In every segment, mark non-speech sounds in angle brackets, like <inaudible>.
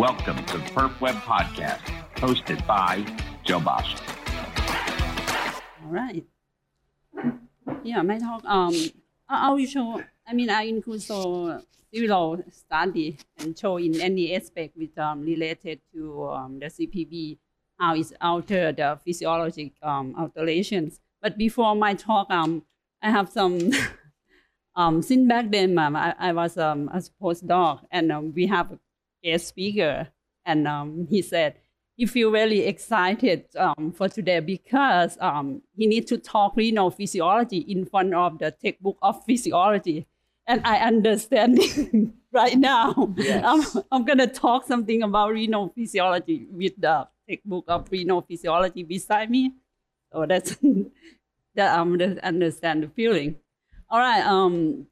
Welcome to the Perf Web Podcast, hosted by Joe Basha. All right. Yeah, my talk. Um, I will show. I mean, I include so several study and show in any aspect with um, related to um, the CPB how it's alter the physiologic um, alterations. But before my talk, um, I have some. <laughs> um, since back then, um, I, I was um, a postdoc, and um, we have guest speaker, and um, he said he feel very excited um, for today because um, he need to talk renal physiology in front of the textbook of physiology, and I understand <laughs> right now. Yes. I'm, I'm gonna talk something about renal physiology with the textbook of renal physiology beside me. So that's that I'm gonna understand the feeling. All right. Um,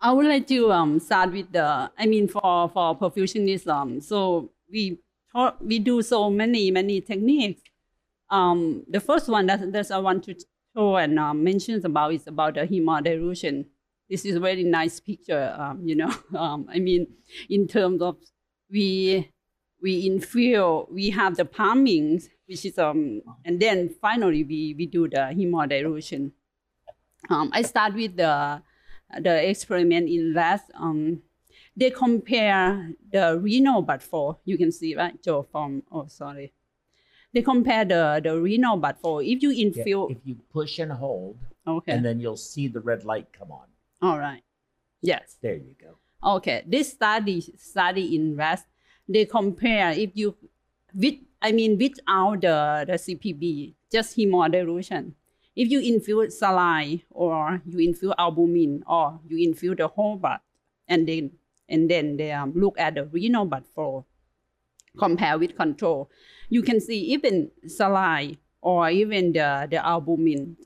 I- would like to um start with the. I mean, for for perfusionism. So we taught, we do so many many techniques. Um, the first one that that I want to show and um, mention about is about the hemodilution. This is a very nice picture. Um, you know, <laughs> um, I mean, in terms of we we infill, we have the pumping, which is um, and then finally we we do the hemodilution. Um, I start with the the experiment in rats. Um, they compare the renal blood flow you can see right Joe from oh sorry. They compare the the renal blood flow if you Yeah, infill if you push and hold, okay and then you'll see the red light come on. all right yes There you go. Okay, this study study in rats, they compare if you with I mean without the, the CPB, just hemodilution. If you infuse saline or you infuse albumin or you infuse the whole blood, and then and then they um, look at the renal blood flow, compare with control, you can see even saline or even the, the albumin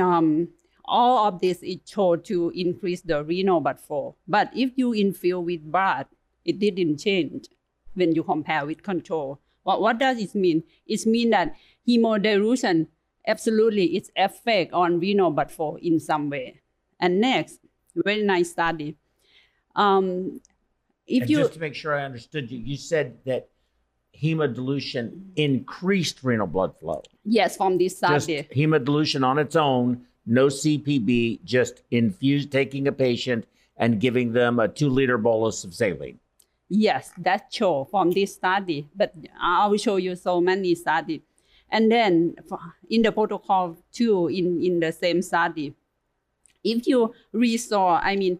um, all of this is shown to increase the renal blood flow. But if you infuse with blood, it didn't change when you compare with control. What, what does it mean? It means that hemodilution absolutely its effect on renal blood flow in some way. And next, very nice study. Um, if and you just to make sure I understood you, you said that hemodilution increased renal blood flow. yes from this study. Just hemodilution on its own, no CPB, just infuse taking a patient and giving them a two liter bolus of saline. Yes, that's true from this study, but I will show you so many studies. And then in the protocol two, in, in the same study, if you restore, I mean,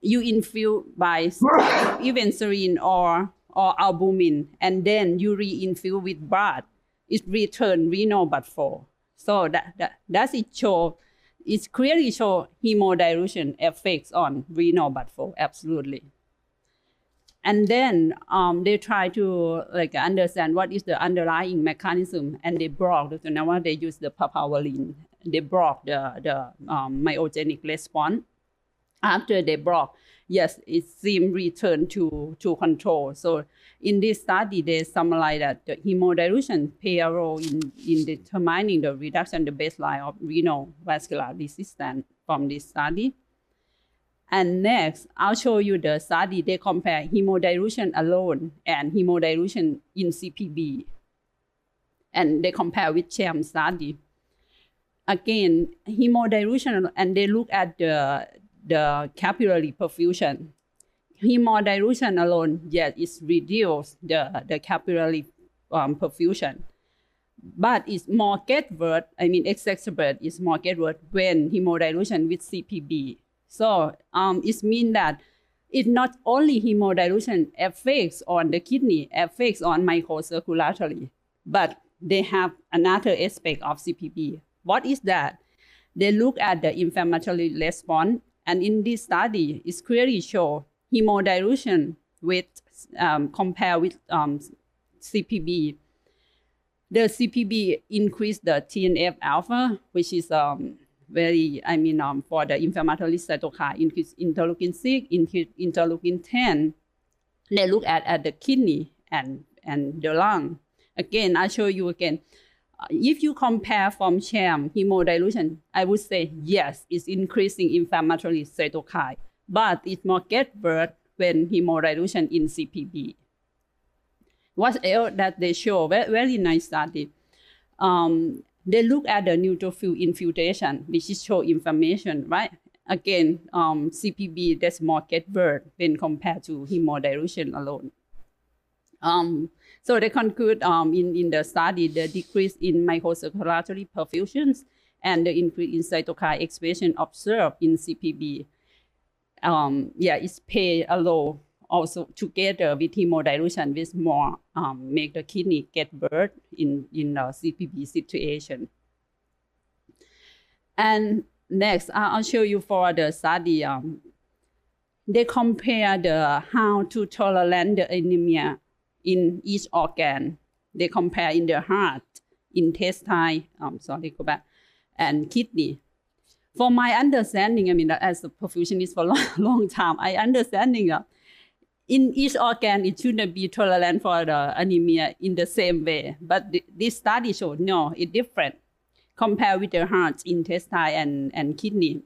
you infuse by <laughs> even saline or, or albumin, and then you reinfuse with blood, it return renal blood flow. So that, that that's it show, it clearly show hemodilution effects on renal blood flow, absolutely and then um, they try to like understand what is the underlying mechanism and they block so now they use the papaverine they block the, the um, myogenic response. After they block yes it seems return to, to control. So in this study they summarize that the hemodilution play a role in, in determining the reduction the baseline of renal vascular resistance from this study and next, I'll show you the study. They compare hemodilution alone and hemodilution in CPB. And they compare with sham study. Again, hemodilution, and they look at the, the capillary perfusion. Hemodilution alone, yes, it's reduced the, the capillary um, perfusion. But it's more get worse, I mean, exacerbate is more get worse when hemodilution with CPB. So um, it means that it not only hemodilution affects on the kidney, affects on microcirculatory, but they have another aspect of CPB. What is that? They look at the inflammatory response, and in this study, it's clearly show hemodilution with um, compare with um, CPB. The CPB increased the TNF alpha, which is um, very, I mean, um, for the inflammatory cytokine, increase interleukin 6, increase interleukin 10. They look at, at the kidney and, and the lung. Again, I'll show you again. Uh, If you compare from sham hemodilution, I would say yes, it's increasing inflammatory cytokine, but it more get worse when hemodilution in CPB. What else that they show? Very, very nice study. Um, they look at the neutrophil infiltration, which is show inflammation, right? Again, um, CPB, there's more get bird when compared to hemodilution alone. Um, so they conclude um, in, in the study the decrease in microcirculatory perfusions and the increase in cytokine expression observed in CPB. Um, yeah, it's play a role also together with hemodilution with more um, make the kidney get bird in, in the CPB situation. And next, I'll show you for the study. Um, they compare the how to tolerate the anemia in each organ. They compare in the heart, intestine, um, sorry, go back, and kidney. For my understanding, I mean, as a perfusionist for a <laughs> long, long time, I understanding that in each organ, it shouldn't be tolerant for the anemia in the same way. But th- this study showed no, it's different compared with the heart, intestine, and, and kidney.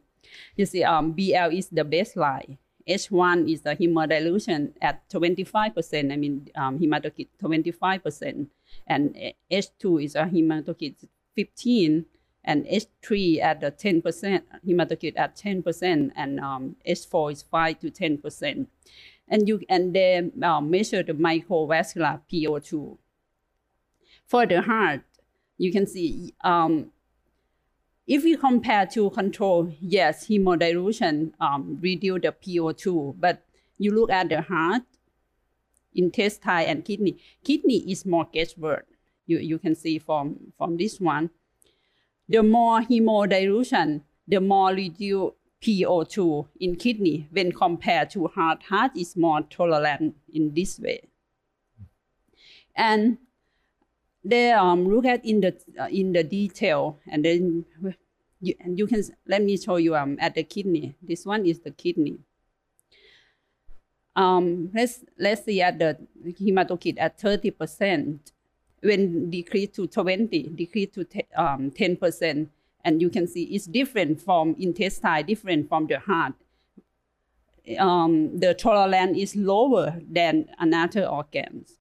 You see, um, BL is the baseline. H1 is the hemodilution at 25%, I mean, um, hematocrit 25%, and H2 is a hematocrit 15, and H3 at the 10%, hematocrit at 10%, and um, H4 is 5 to 10%. And you and then um, measure the microvascular PO2. For the heart, you can see um, if you compare to control, yes, hemodilution um, reduce the PO2, but you look at the heart, intestine, and kidney. Kidney is more guesswork. You, you can see from, from this one. The more hemodilution, the more reduce PO2 in kidney when compared to heart. Heart is more tolerant in this way. And they um, look at in the uh, in the detail, and then you, and you can let me show you um, at the kidney. This one is the kidney. Um, let's let's see at the hematocrit at thirty percent when decreased to 20, decreased to um, 10%. And you can see it's different from intestine, different from the heart. Um, the tolerance is lower than another organs.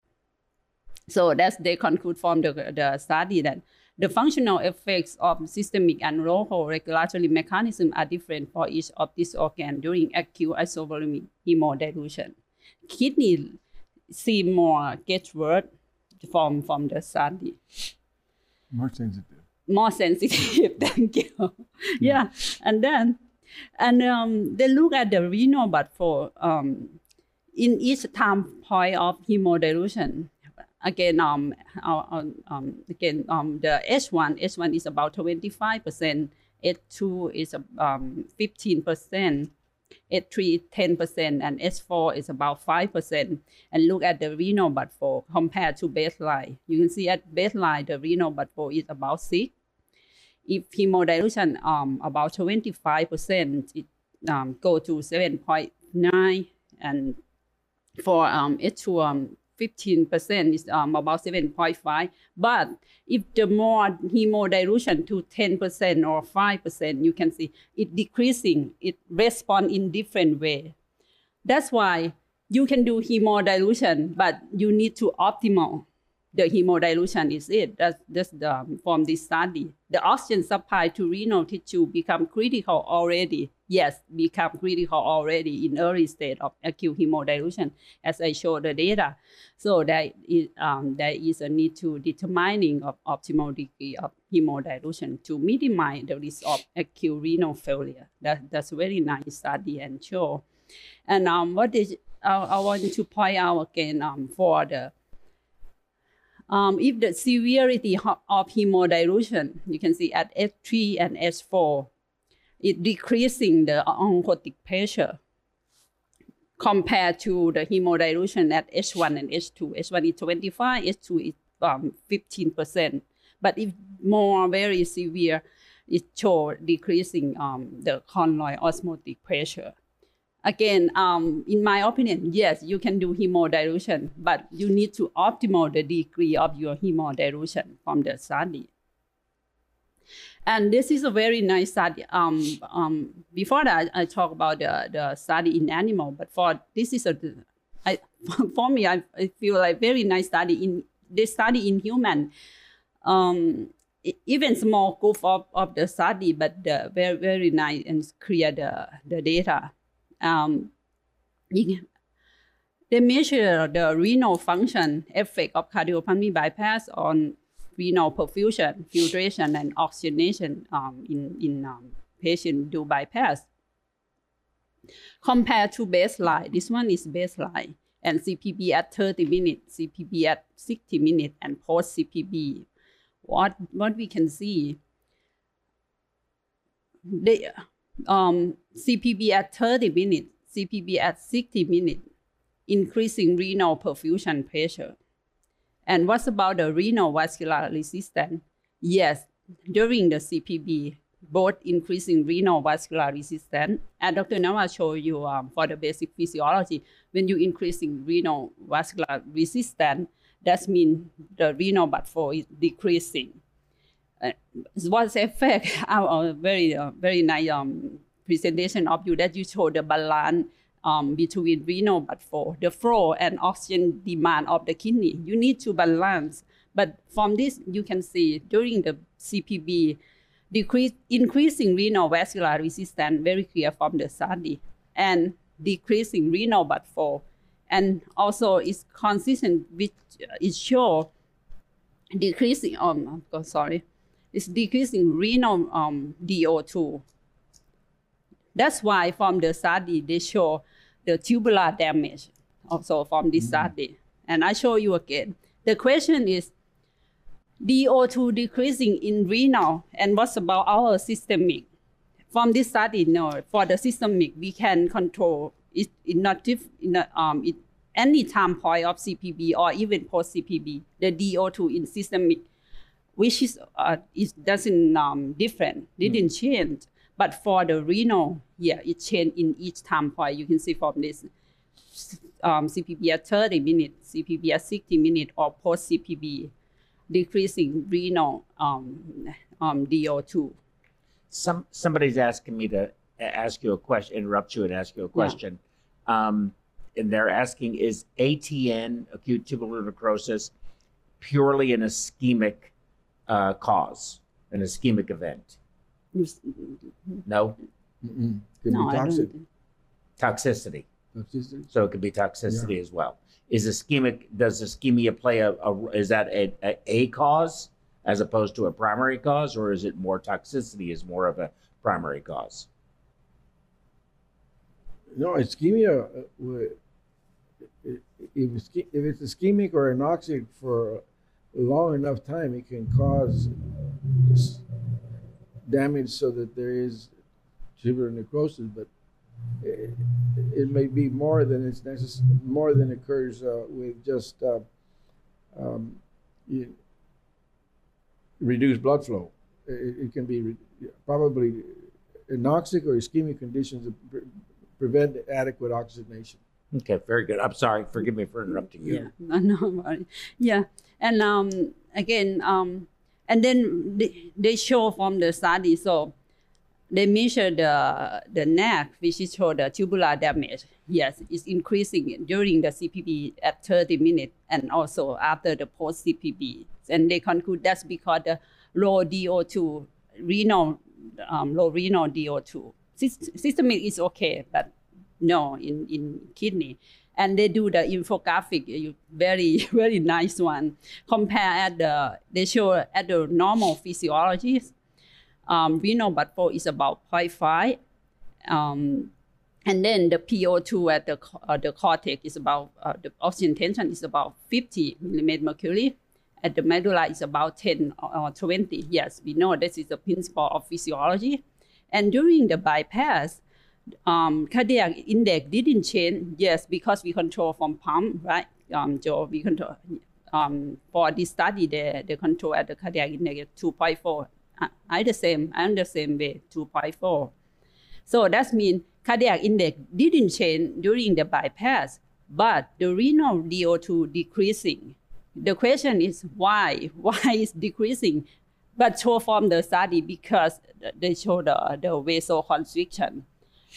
So that's they conclude from the, the study that the functional effects of systemic and local regulatory mechanism are different for each of these organs during acute isovolemic hemodilution. Kidney see more get worse from, from the study. More sensitive. More sensitive, <laughs> thank you. yeah, and then, and um, they look at the renal blood flow um, in each time point of hemodilution, again, um, um, um, again, um, the H1, H1 is about 25%, H2 is um, 15%, H3 is 10%, and H4 is about 5%. And look at the renal blood flow compared to baseline. You can see at baseline, the renal blood flow is about 6. If hemodilution um, about 25%, it um, go to 7.9, and for um, H2, um, 15% is um, about 7.5. But if the more hemodilution to 10% or 5%, you can see it decreasing, it respond in different way. That's why you can do hemodilution, but you need to optimal the hemodilution is it. That's, that's the, um, from this study. The oxygen supply to renal tissue become critical already. Yes, become critical already in early state of acute hemodilution, as I showed the data. So that is, um, there is a need to determining of optimal degree of hemodilution to minimize the risk of acute renal failure. That, that's a very nice study and show. And um, what is I, I want to point out again um, for the um, if the severity of hemodilution, you can see at H3 and H4, it decreasing the oncotic pressure compared to the hemodilution at H1 and H2. H1 is 25, H2 is um, 15%. But if more very severe, it show decreasing um, the colloid osmotic pressure again, um, in my opinion, yes, you can do hemodilution, but you need to optimize the degree of your hemodilution from the study. And this is a very nice study. Um, um, before that, I talk about the, the study in animal, but for this is a, I, <laughs> for me, I, I feel like very nice study in this study in human. Um, even small group of, of the study, but the very very nice and clear the, the data. Um, they measure the renal function effect of cardiopulmonary bypass on renal perfusion, filtration, and oxygenation um, in, in um, patient do bypass. Compared to baseline, this one is baseline, and CPB at 30 minutes, CPB at 60 minutes, and post CPB. What, what we can see, the um, CPB at 30 minutes, CPB at 60 minutes, increasing renal perfusion pressure. And what's about the renal vascular resistance? Yes, during the CPB, both increasing renal vascular resistance, and Dr. Nawa showed you um, for the basic physiology, when you increasing renal vascular resistance, that means the renal blood flow is decreasing. Uh, what's the effect? <laughs> Our very uh, very nice um, presentation of you that you show the balance um, between renal blood flow, the flow and oxygen demand of the kidney. You need to balance. But from this, you can see during the CPB, decrease, increasing renal vascular resistance very clear from the study, and decreasing renal blood flow, and also it's consistent with it show decreasing. Um, oh, sorry, it's decreasing renal um, DO2. That's why from the study they show the tubular damage also from this study. And I show you again. The question is DO2 decreasing in renal and what's about our systemic? From this study, no, for the systemic, we can control it in not diff, in a, um, it, any time point of CPB or even post CPB, the DO2 in systemic, which is, uh, is doesn't um, different, didn't change. But for the renal, yeah, it changed in each time point. You can see from this um, CPB at 30 minutes, CPB at 60 minutes, or post CPB, decreasing renal um, um, DO2. Some somebody's asking me to ask you a question, interrupt you and ask you a question. Um, and they're asking, is ATN, acute tubular necrosis, purely an ischemic uh, cause, an ischemic event? No Mm-mm. Could no, be I toxic. don't. toxicity. Toxicity. So it could be toxicity as well. Is ischemic? Does ischemia play a? a is that a, a a cause as opposed to a primary cause, or is it more toxicity is more of a primary cause? No, ischemia. uh, If it's, if it's ischemic or anoxic for a long enough time, it can cause damage so that there is tubular necrosis. But it, it may be more than it's necess- more than occurs uh, with just uh, um, you, reduced blood flow. It, it can be re- probably anoxic or ischemic conditions that pre- prevent adequate oxygenation. Okay, very good. I'm sorry. Forgive me for interrupting you. Yeah, <laughs> no, no worry. Yeah, and um, again, um, and then they, they show from the study, so they measure the the neck, which is show the tubular damage. Yes, it's increasing during the CPB at 30 minutes and also after the post CPB. And they conclude that's because the low DO2, renal, um, low renal DO2. Sys- Systemic is okay, but no in, in kidney. And they do the infographic, very, <laughs> very nice one. Compare at the, they show at the normal physiology, um, renal blood flow is about 0.5. Um, and then the PO2 at the, uh, the cortex is about, uh, the oxygen tension is about 50 millimeter mercury. At the medulla is about 10 or 20. Yes, we know this is the principle of physiology. And during the bypass, um, cardiac index didn't change. Yes, because we control from pump, right? Um, Joe, we control. Um, for this study, the, the control at the cardiac index is 2.4. I, I the same. I'm the same way, 2.4. So that means cardiac index didn't change during the bypass, but the renal DO2 decreasing. The question is why? <laughs> Why is decreasing? but show from the study because they show the, the vasoconstriction.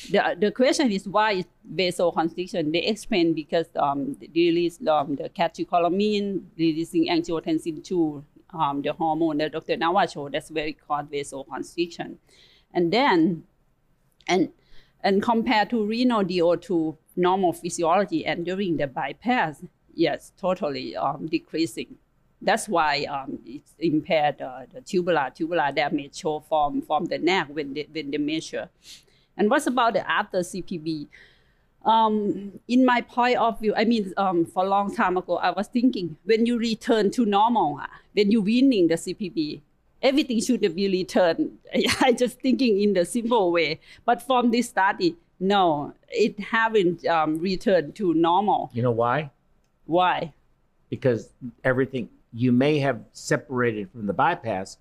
The, the question is why is vasoconstriction? They explain because um, they release um, the catecholamine, releasing angiotensin 2, um, the hormone that Dr. Nawa showed, that's very called vasoconstriction. And then, and and compared to renal DO2 normal physiology and during the bypass, yes, totally um, decreasing. That's why um, it's impaired uh, the tubular tubular damage show from from the neck when they when they measure. And what's about the after CPB? Um, in my point of view, I mean, um, for a long time ago, I was thinking when you return to normal, ah, when you're winning the CPB, everything should be returned. <laughs> I just thinking in the simple way. But from this study, no, it haven't um, returned to normal. You know why? Why? Because everything you may have separated from the bypass,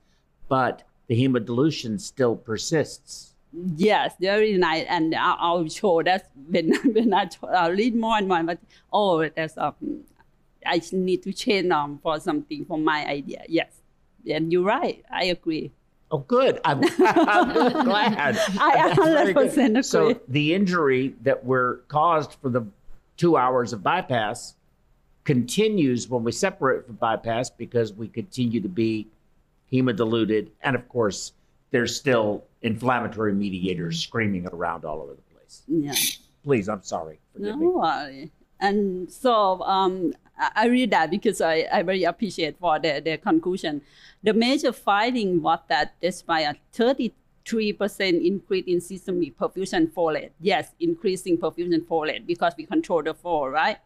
but the hemodilution still persists. Yes, very nice, and I'll, I'll show that when <laughs> when I I'll read more and more. But oh, that's um, I need to change um for something for my idea. Yes, and you're right. I agree. Oh, good. I'm, I'm <laughs> glad. I That's very good. <laughs> 100% agree. So the injury that we're caused for the two hours of bypass continues when we separate from bypass because we continue to be hemodiluted, and of course, there's still inflammatory mediators screaming around all over the place. Yeah. Please, I'm sorry. No Forgive me. worry. And so um, I read that because I, I very appreciate for the, the conclusion. The major finding was that despite a 33% increase in systemic perfusion flow rate, yes, increasing perfusion flow rate because we control the flow, right?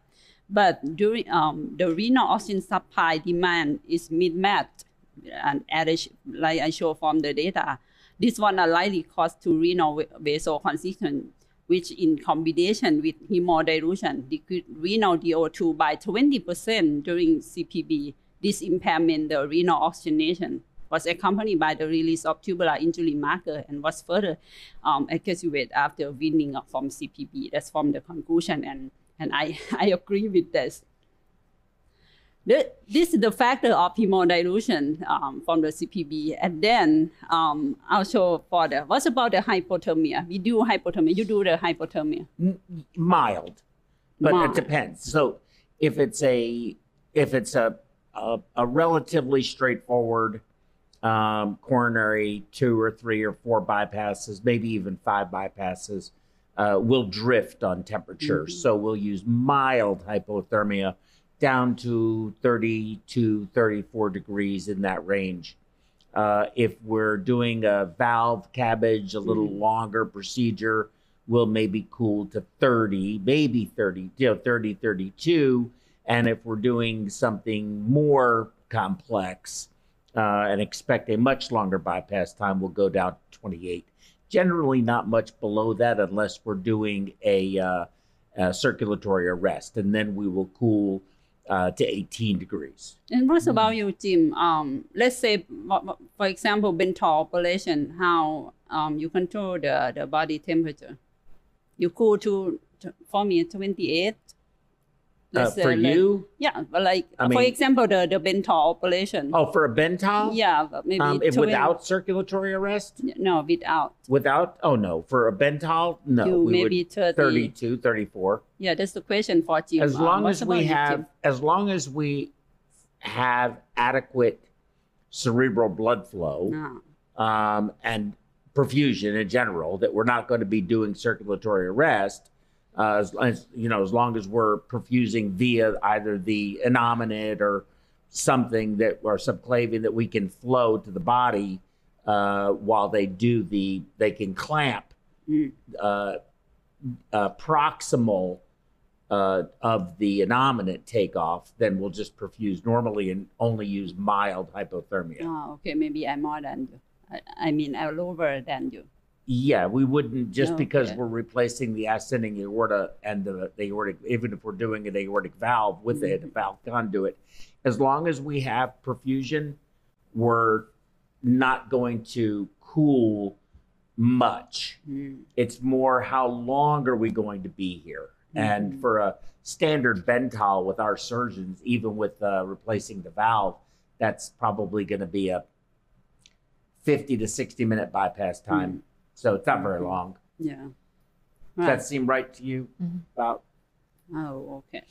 But during um, the renal oxygen supply demand is mismatched, and as like I show from the data, this one are likely cause to renal va- vasoconstriction, which in combination with hemodilution decrease renal DO2 by 20% during CPB. This impairment, the renal oxygenation, was accompanied by the release of tubular injury marker and was further um, exacerbated after weaning from CPB. That's from the conclusion, and, and I, <laughs> I agree with this. This is the factor of hemodilution um, from the CPB. And then um, I'll show for the, what's about the hypothermia? We do hypothermia. You do the hypothermia. Mild, but Mild. it depends. So if it's a if it's a a, a relatively straightforward um, coronary two or three or four bypasses, maybe even five bypasses, uh, will drift on temperature. So we'll use mild hypothermia down to 30 to 34 degrees in that range. Uh, if we're doing a valve CABG, a little longer procedure, we'll maybe cool to 30, maybe 30, you know, 30, 32. And if we're doing something more complex uh, and expect a much longer bypass time, we'll go down to 28. Generally, not much below that unless we're doing a, uh, a circulatory arrest. And then we will cool uh, to 18 degrees. And what about you, Jim? Um, let's say, for example, Bentall operation, how um, you control the, the body temperature. You cool to, to for me, 28. Uh, for like- you, Yeah, but like, I for example, the, the Bentall operation. oh, for a Bentall? Yeah, but maybe Um, if 20 without circulatory arrest? No, without. Without? Oh, no. For a Bentall? No. you we maybe would 30. 32, 34. Yeah, that's the question for Jim. as Uh, long what as we have as long as we have adequate cerebral blood flow Ah, um, and perfusion in general that we're not going to be doing circulatory arrest uh, as, as you know as long as we're perfusing via either the innominate or something that or subclavian that we can flow to the body uh, while they do the they can clamp uh, uh, proximal uh, of the innominate takeoff, then we'll just perfuse normally and only use mild hypothermia. Oh, okay, maybe I'm more than you. I, I mean, I'm lower than you. Yeah, we wouldn't just because we're replacing the ascending aorta and the, the aortic, even if we're doing an aortic valve with it, a valve conduit, as long as we have perfusion, we're not going to cool much. Mm. It's more how long are we going to be here? And for a standard Bentall with our surgeons, even with uh, replacing the valve, that's probably going to be a 50 to 60 minute bypass time. So it's not very long. Yeah. Does that seem right to you? About Oh, okay.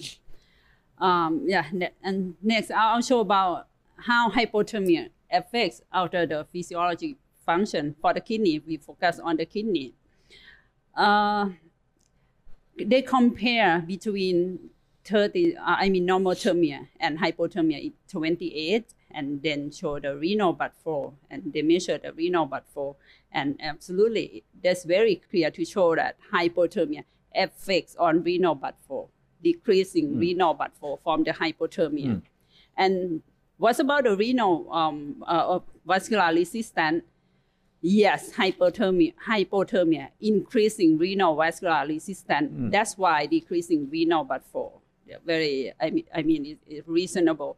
Um, yeah, ne- and next I'll show about how hypothermia affects alter the physiologic function for the kidney. We focus on the kidney. Uh, they compare between 30, uh, I mean normothermia and hypothermia in 28, and then show the renal blood flow, and they measure the renal blood flow, and absolutely, that's very clear to show that hypothermia affects on renal blood flow, decreasing renal blood flow from the hypothermia. And what's about the renal um, uh, uh, vascular resistance? Yes, hypothermia, hypothermia, increasing renal vascular resistance. That's why decreasing renal flow. Yeah, Very, I mean, I mean, it's reasonable.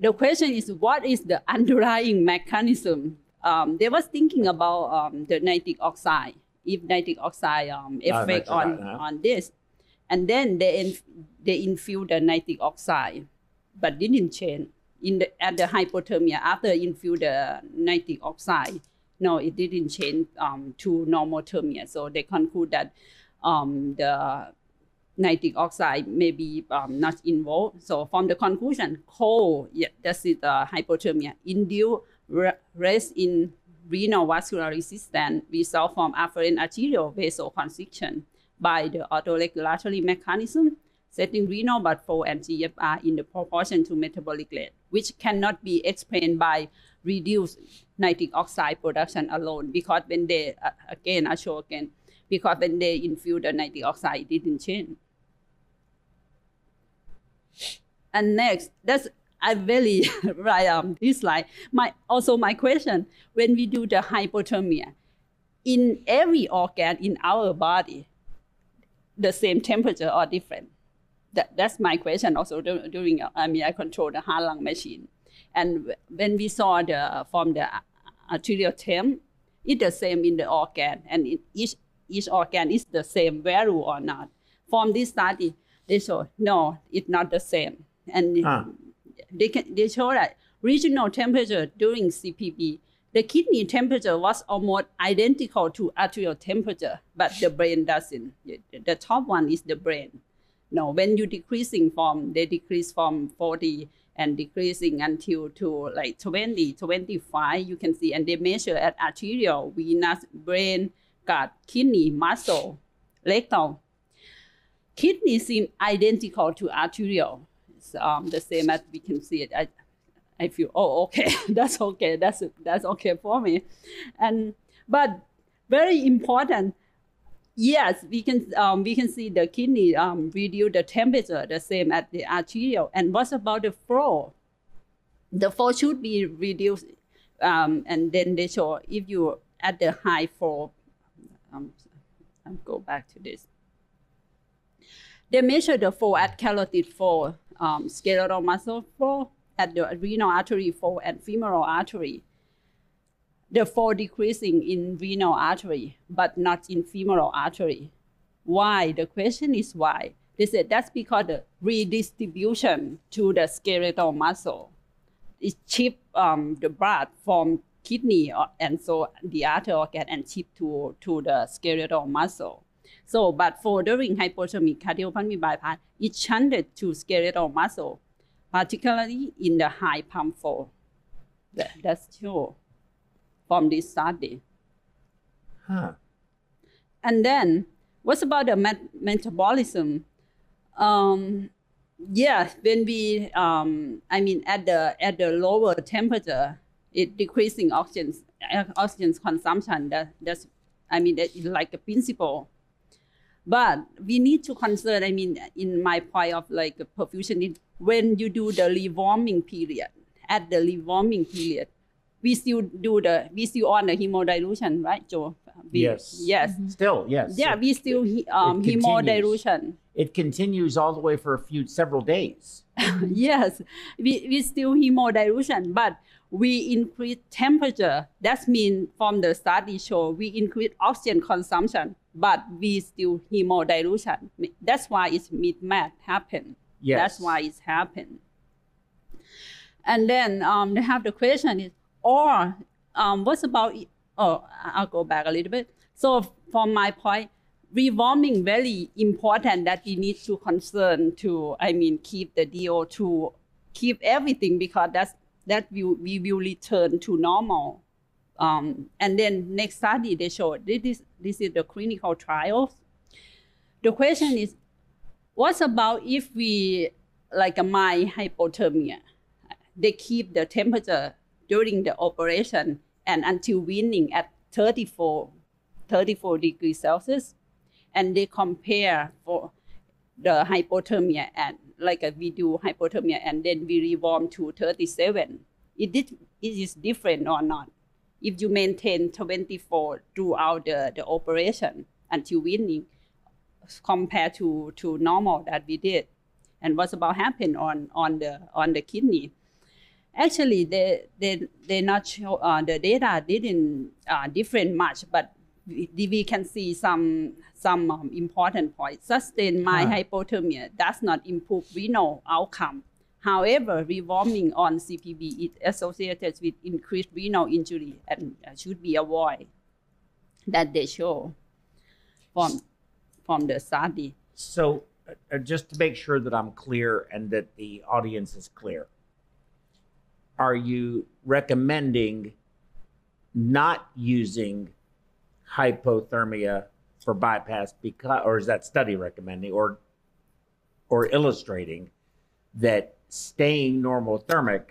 The question is, what is the <laughs> underlying mechanism? Um, they was thinking about um, the nitric oxide. If nitric oxide um, Ah, effect on oxide, huh? on this, and then they inf- they infuse the nitric oxide, but didn't change in the at the hypothermia after infuse the nitric oxide. No, it didn't change um, to normothermia. So they conclude that um, the nitric oxide may be um, not involved. So from the conclusion, cold, yeah, that's it, uh, hypothermia, induced re- rest in renal vascular resistance result from afferent arterial vasoconstriction by the autoregulatory mechanism, setting renal blood flow and GFR in the proportion to metabolic rate, which cannot be explained by reduced nitric oxide production alone. Because when they, uh, again, I show again, because when they infuse the nitric oxide, it didn't change. And next, that's I really <laughs> right um this slide. My also my question when we do the hypothermia, in every organ in our body, the same temperature or different. That, that's my question also during uh, I mean I control the heart lung machine, and when we saw the from the arterial temp, it's the same in the organ, and in each each organ is the same value or not. From this study, they show no, it's not the same, and Huh. they can they show that regional temperature during CPB, the kidney temperature was almost identical to arterial temperature, but the brain doesn't. The- The top one is the brain. No, when you decreasing from they decrease from 40 and decreasing until to like 20, 25, you can see, and they measure at arterial, venous, brain, gut, kidney, muscle, rectal. Kidney seem identical to arterial. It's um, the same as we can see it. I, I feel, oh, okay, <laughs> that's okay, that's that's okay for me, and but very important. Yes, we can um, we can see the kidney um, reduce the temperature the same as the arterial. And what about the flow? The flow should be reduced, um, and then they show if you at the high flow. Um, I'll go back to this. They measure the flow at carotid flow, um, skeletal muscle flow, at the renal artery flow, and femoral artery. The flow decreasing in renal artery, but not in femoral artery. Why? The question is why. They said that's because the redistribution to the skeletal muscle. It shift um, the blood from kidney and so the other organ and shift to, to the skeletal muscle. So, but for during hypothermic cardiopulmonary bypass, it shunted to skeletal muscle, particularly in the high pump flow. That, that's true from this study. huh. And then, what's about the met- metabolism? Um, yeah, when we, um, I mean, at the at the lower temperature, it decreasing oxygen oxygen consumption. That that's, I mean, that is like a principle. But we need to consider. I mean, in my point of like perfusion, it- when you do the rewarming period, at the rewarming period, we still do the we still on the hemodilution, right, Joe? We- Yes. Yes. Still, yes. Yeah, It- we still he- um, continues. hemodilution. it continues all the way for a few several days. <laughs> yes, we, we still hemodilution, but we increase temperature. That means from the study show we increase oxygen consumption, but we still hemodilution. That's why it's mismatch happen. Yes. That's why it's happened. And then um, they have the question is, or um, what's about? Oh, I'll go back a little bit. So from my point, rewarming very important that we need to concern to. I mean, keep the DO to keep everything because that's that we, we will return to normal. Um, and then next study they showed this is this is the clinical trials. The question is, what about if we like a mild hypothermia? They keep the temperature during the operation and until weaning at 34, 34 degrees Celsius, and they compare for the hypothermia and like a we do hypothermia and then we rewarm to 37. It, did, it is different or not. If you maintain 24 throughout the, the operation until weaning, compared to, to normal that we did, and what's about happen on, on the on the kidney. Actually, they they they not show uh, the data didn't uh, different much, but we, can see some some um, important points. Sustained mild Huh. hypothermia does not improve renal outcome. However, rewarming on CPB is associated with increased renal injury and uh, should be avoided. That they show from from the study. So, uh, uh, just to make sure that I'm clear and that the audience is clear, are you recommending not using hypothermia for bypass because, or is that study recommending, or or illustrating that staying normothermic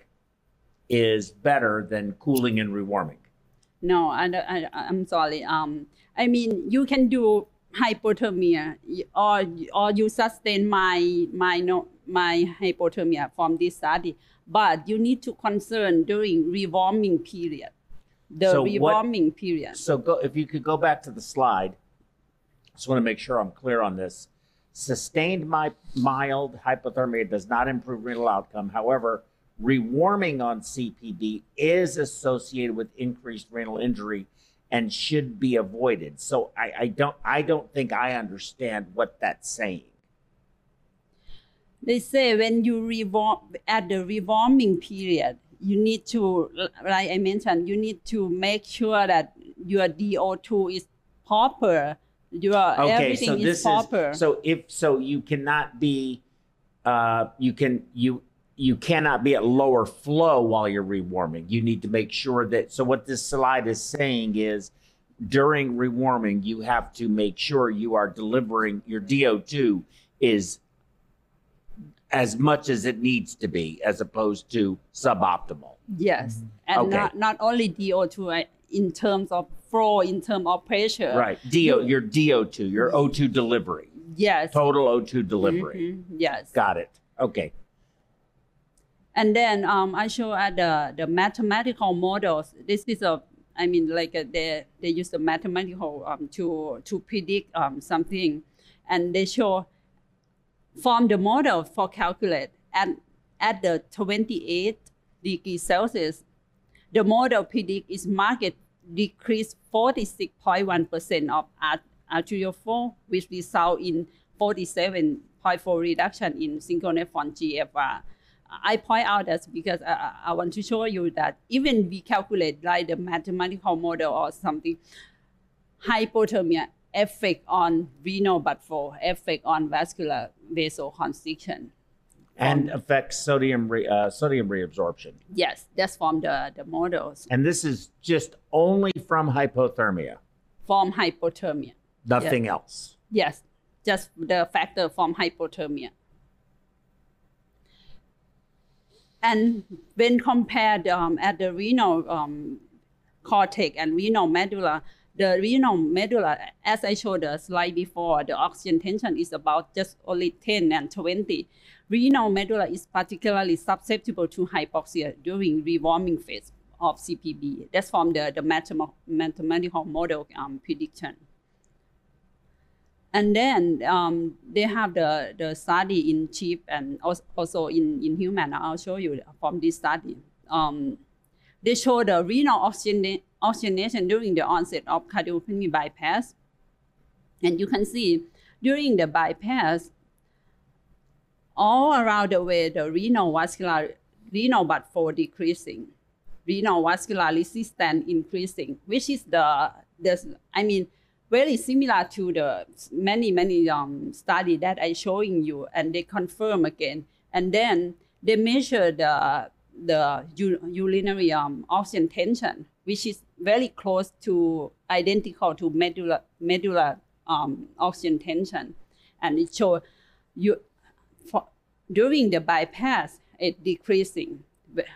is better than cooling and rewarming? No, I, I, I'm sorry. Um, I mean, you can do hypothermia or or you sustain my my no my hypothermia from this study, but you need to concern during rewarming period, the So what- rewarming period. So go if you could go back to the slide. Just want to make sure I'm clear on this. Sustained my, mild hypothermia does not improve renal outcome. However, rewarming on CPB is associated with increased renal injury and should be avoided. So I, I don't I don't think I understand what that's saying. They say when you rewarm at the rewarming period, you need to, like I mentioned, you need to make sure that your DO2 is proper. Your Okay, everything so is this proper. is so if so you cannot be uh you can you you cannot be at lower flow while you're rewarming. You need to make sure that so what this slide is saying is during rewarming you have to make sure you are delivering your DO2 is as much as it needs to be as opposed to suboptimal. Yes, and Okay. not, not only DO2 uh, in terms of flow, in terms of pressure. Right. DO your DO2, your O2 delivery. Yes. Total O2 delivery. Mhm, Yes. Got it. Okay. And then um, I show at the, the mathematical models. This is a, I mean, like uh, they they use the mathematical um, to to predict um, something, and they show from the model for calculate at at the 28 degrees Celsius, the model predict is market decrease 46.1 percent of art- arterial flow, which result in 47.4 reduction in single-nephron GFR. I point out that because I- I want to show you that even we calculate like the mathematical model or something, hypothermia effect on renal blood flow effect on vascular vasoconstriction. and affects sodium re, uh, sodium reabsorption. Yes, that's from the, the models And this is just only from hypothermia, from hypothermia. nothing else. Yes, just the factor from hypothermia. And when compared um, at the renal um, cortex and renal medulla, the renal medulla, as I showed the slide before, the oxygen tension is about just only 10 and 20. Renal medulla is particularly susceptible to hypoxia during rewarming phase of CPB. That's from the, the mathematical model um, prediction. And then um, they have the, the study in sheep and als- also in, in human. I'll show you from this study. Um, they show the renal oxygena- oxygenation during the onset of cardiopulmonary bypass. And you can see during the bypass, all around the way, the renal vascular, renal blood flow decreasing. renal vascular resistance increasing, which is the, the I mean, very similar to the many, many um, study that I showing you, and they confirm again. And then they measure the, the urinary um, oxygen tension, which is very close to identical to medulla, medulla um, oxygen tension. And it show you, for, during the bypass, it decreasing,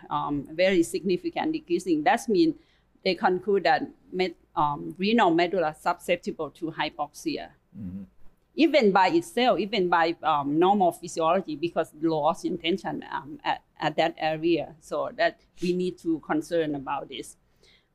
um, very significant decreasing. That means they conclude that med, um, renal medulla susceptible to hypoxia. Even by itself, even by um, normal physiology, because low oxygen tension um, at, at that area. So that we need to concern about this.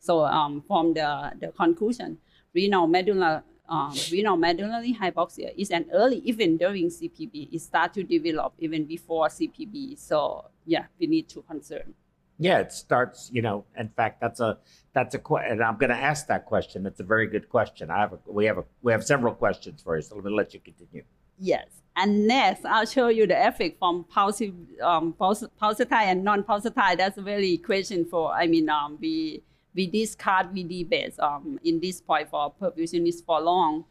So um, from the, the conclusion, renal medulla um, renal medullary hypoxia is an early even during CPB. It start to develop even before CPB. So yeah, we need to concern. Yeah, it starts. You know, in fact, that's a that's a question, and I'm going to ask that question. It's a very good question. I have a, we have a we have several questions for you, so let me let you continue. Yes. And next, I'll show you the effect from pulsi, um, pulsatile and non-pulsatile. That's a very question for, I mean, um, we, we discard, we debate um, in this point for perfusionists for long.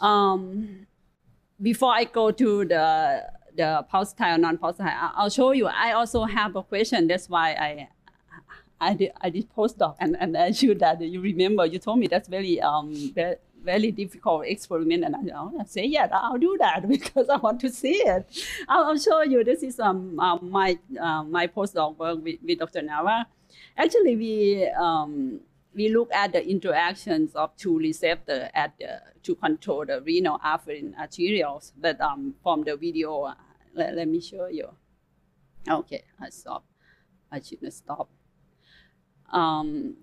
Um, before I go to the, the pulsatile non-pulsatile, I'll show you. I also have a question. That's why I, I did, I did postdoc and, and I should that you remember you told me that's very um very, very difficult experiment and I, I say yeah I'll do that <laughs> because I want to see it. I'll, I'll show you. This is um, um my uh, my postdoc work with, with Dr. Navar. Actually, we um, we look at the interactions of two receptors at the, to control the renal afferent arterioles. But um, from the video, uh, let, let me show you. Okay, I stop. I shouldn't stop um,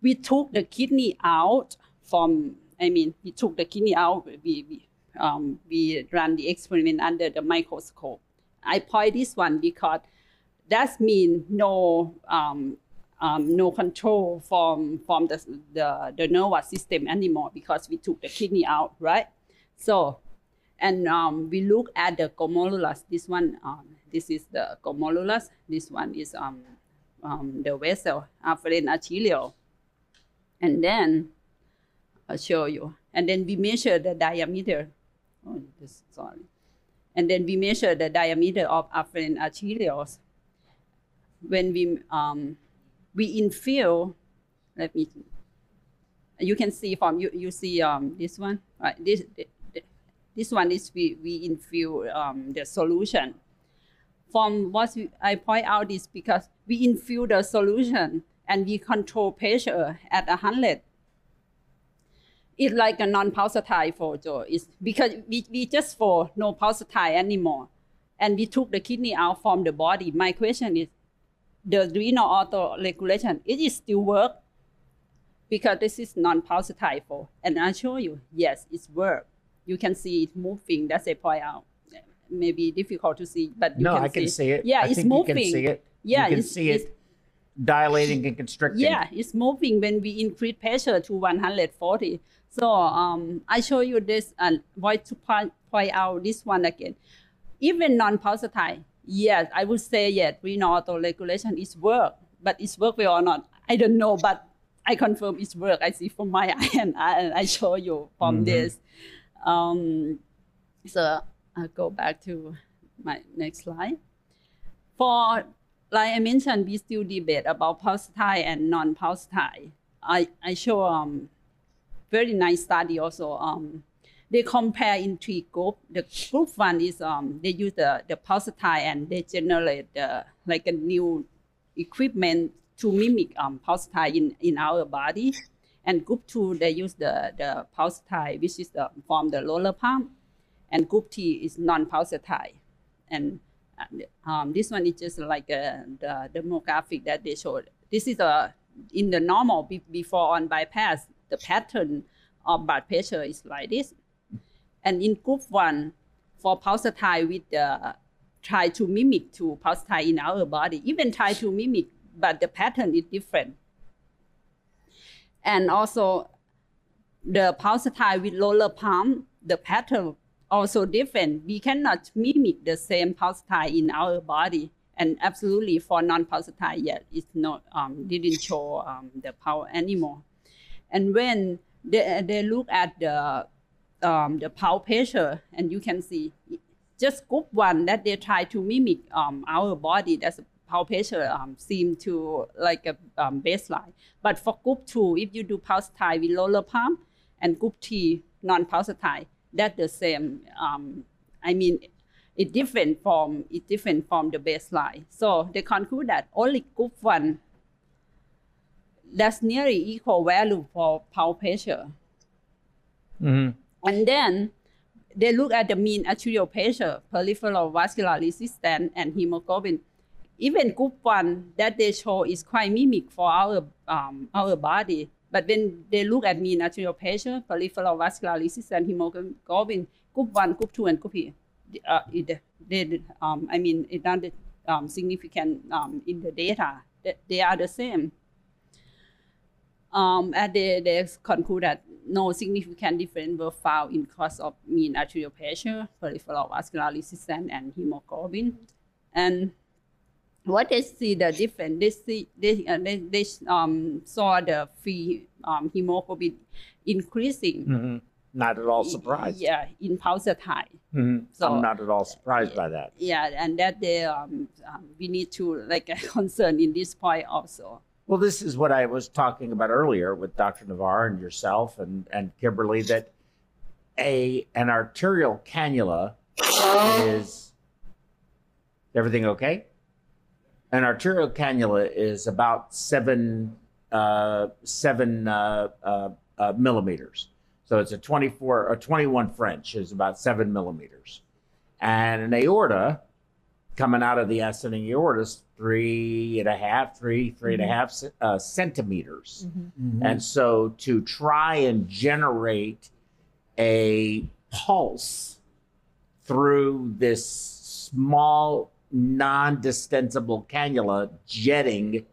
we took the kidney out from, I mean, we took the kidney out, we, we, um, we ran the experiment under the microscope. I point this one because that means no, um, um, no control from, from the, the, the nervous system anymore because we took the kidney out, right? So, and um, we look at the glomerulus. This one, um, this is the glomerulus. This one is um, um, the vessel afferent arteriole. And then I'll show you. And then we measure the diameter. Oh, this, sorry. And then we measure the diameter of afferent arterioles. When we um, we infill, let me. You can see from you you see um, this one right this this one is we we infill um, the solution from what I point out is because we infill the solution and we control pressure at 100. It's like a non-pulsatile photo. It's because we, we just for no pulsatile anymore. And we took the kidney out from the body. My question is, the renal auto-regulation, it is still work? Because this is non-pulsatile for. And I show you, yes, it's work. You can see it moving, that's a point out. Maybe difficult to see, but you can see it. no, can I can see. it. Yeah, I it's think moving. You can see it. Yeah, you can it's- see it's- it dilating and constricting. Yeah, it's moving when we increase pressure to 140. So um, I show you this and why to point, point out this one again. Even non-pulsatile, yes, I would say yes, renal auto-regulation is work, but it's work well or not, I don't know, but I confirm it's work. I see from my <laughs> eye and I, and I show you from Mhm. this. Um, so I'll go back to my next slide. For like I mentioned, we still debate about pulsatile and non-pulsatile. I, I show um very nice study also. Um, they compare in three group. The group one is um they use the the pulsatile and they generate the like a new equipment to mimic um pulsatile in in our body. And group two they use the the pulsatile which is the, from the roller pump, and group T is non-pulsatile. And uh, um, this one is just like uh, the demographic that they showed. This is a in the normal be- before on bypass, the pattern of blood pressure is like this. And in group one, for pulsatile with the try to mimic to pulsatile in our body, even try to mimic, but the pattern is different. And also the pulsatile with roller pump, the pattern also different. We cannot mimic the same pulsatile in our body. And absolutely for non-pulsatile, yet it's not um, didn't show um, the power anymore. And when they, they look at the um, the pulse pressure, and you can see just group one that they try to mimic um, our body. That's pulse pressure um, seem to like a um, baseline. But for group two, if you do pulsatile with roller pump, and group three non-pulsatile, that's the same. Um, I mean, it different from it different from the baseline. So they conclude that only group one that's nearly equal value for pulse pressure. hmm And then they look at the mean arterial pressure, peripheral vascular resistance, and hemoglobin. Even group one that they show is quite mimic for our um, our body. But when they look at mean arterial pressure, peripheral vascular resistance, hemoglobin, group one, group two, and group three, uh, it, they, um, I mean, it's not um, significant um, in the data. They, they are the same. Um, and they, they conclude that no significant difference were found in cause of mean arterial pressure, peripheral vascular resistance, and hemoglobin. And what they see the difference, they see they, uh, they, they um, saw the free um, hemoglobin increasing. hmm Not at all surprised. Yeah, in pulsatile. hmm So- I'm not at all surprised by that. Yeah, and that they um, um, we need to like a <laughs> concern in this point also. Well, this is what I was talking about earlier with Dr. Navar and yourself and, and Kimberly that a an arterial cannula is everything okay? An arterial cannula is about seven uh, seven uh, uh, uh, millimeters. So it's a 24 or 21 French is about seven millimeters. And an aorta coming out of the ascending aorta is three and a half, three, three and a mm-hmm. half uh, centimeters. Mm-hmm. And so to try and generate a pulse through this small, non distensible cannula jetting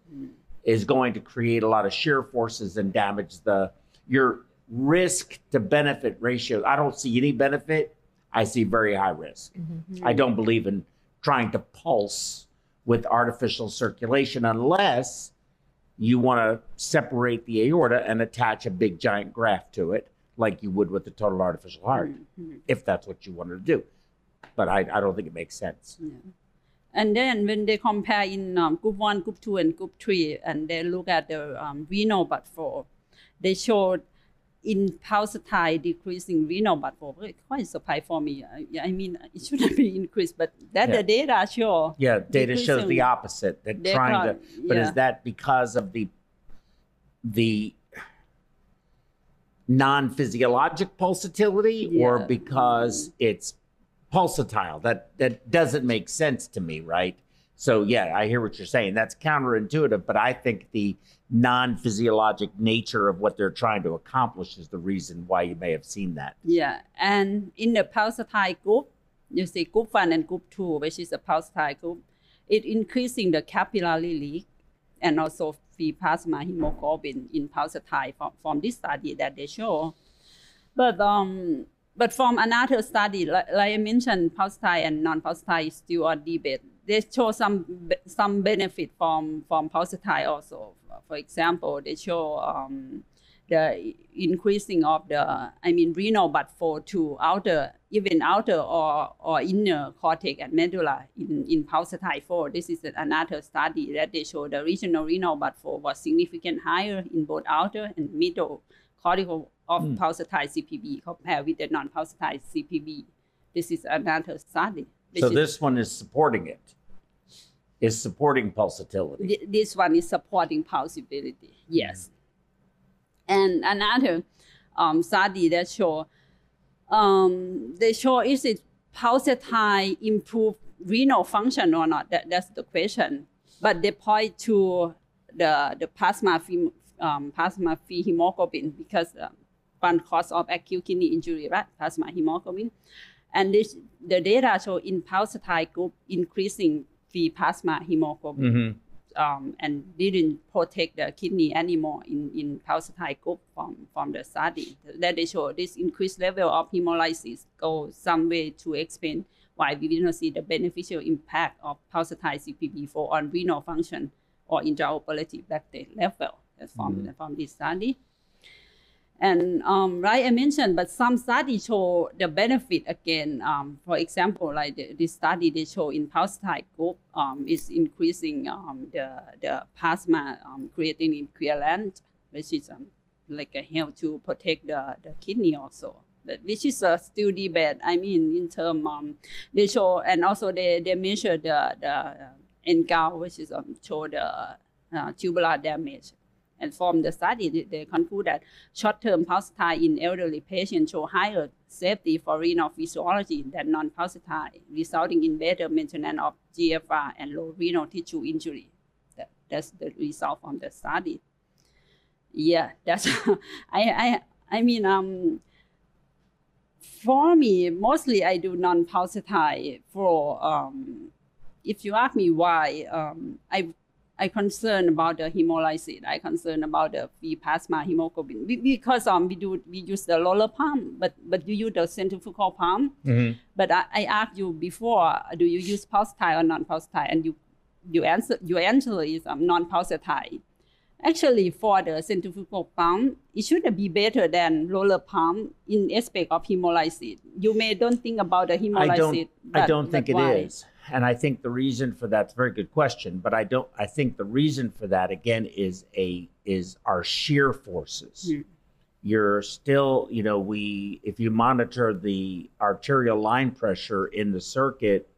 is going to create a lot of shear forces and damage the your risk to benefit ratio. I don't see any benefit. I see very high risk. Mm-hmm. I don't believe in trying to pulse with artificial circulation unless you want to separate the aorta and attach a big giant graft to it, like you would with a total artificial heart, if that's what you wanted to do. But I, I don't think it makes sense. And then when they compare in um, group one, group two, and group three, and they look at the um, renal blood flow, they showed in pulsatile decreasing renal blood flow. Very- Quite surprised for me. I, I mean, it shouldn't be increased, but that Yeah. the data show. Yeah, data shows the opposite. That trying to, but yeah. is that because of the the non-physiologic pulsatility or Yeah. because it's pulsatile? That that doesn't make sense to me, right? So yeah, I hear what you're saying. That's counterintuitive, but I think the non-physiologic nature of what they're trying to accomplish is the reason why you may have seen that. Yeah, and in the pulsatile group, you see group one and group two, which is a pulsatile group, it increasing the capillary leak and also free plasma hemoglobin in pulsatile from, from this study that they show. But um, but from another study, like, like I mentioned, pulsatile and non-pulsatile is still a debate. They show some some benefit from from pulsatile also. For example, they show um, the increasing of the I mean renal but for to outer even outer or, or inner cortex and medulla in, in pulsatile 4. This is another study that they show the regional renal but for was significant higher in both outer and middle cortical of pulsatile CPB compared with the non-pulsatile CPB. This is another study. So is- this one is supporting it. Is supporting pulsatility. Th- this one is supporting pulsatility. Yes. And another um, study that show um, they show is it pulsatile improve renal function or not? That, that's the question. But they point to the the plasma free, um, plasma free hemoglobin because um, one cause of acute kidney injury, right? Plasma hemoglobin. And this, the data show in pulsatile group increasing free plasma hemoglobin. Mhm. um, and didn't protect the kidney anymore in, in pulsatile group from, from the study. That they show this increased level of hemolysis goes some way to explain why we didn't see the beneficial impact of pulsatile CPB4 on renal function or intraoperative lactate level from, from this study. And um, right, I mentioned, but some studies show the benefit again. Um, for example, like the, this study they show in pulsatile group um, is increasing um, the the plasma um, creatinine equivalent, which is um, like a help to protect the, the kidney also. But which is a still debate. I mean, in term they show and also they, they measure the the uh, NGAL, which is um, show the uh, tubular damage and from the study, they, conclude that short-term pulsatile in elderly patients show higher safety for renal physiology than non-pulsatile, resulting in better maintenance of GFR and low renal tissue injury. That, that's the result from the study. Yeah, that's <laughs> I I I mean um for me mostly I do non-pulsatile for um if you ask me why um I I concerned about the hemolysis. I concerned about the free plasma hemoglobin we, because um we do we use the roller pump, but but you use the centrifugal pump. But I, I asked you before, do you use pulsatile or non-pulsatile? And you you answer your answer is um, non-pulsatile. Actually, for the centrifugal pump, it should be better than roller pump in aspect of hemolysis. You may don't think about the hemolysis. I don't. I don't think it why? is, and I think the reason for that's a very good question. But I don't. I think the reason for that again is a is our shear forces. Hmm. You're still, you know, we if you monitor the arterial line pressure in the circuit,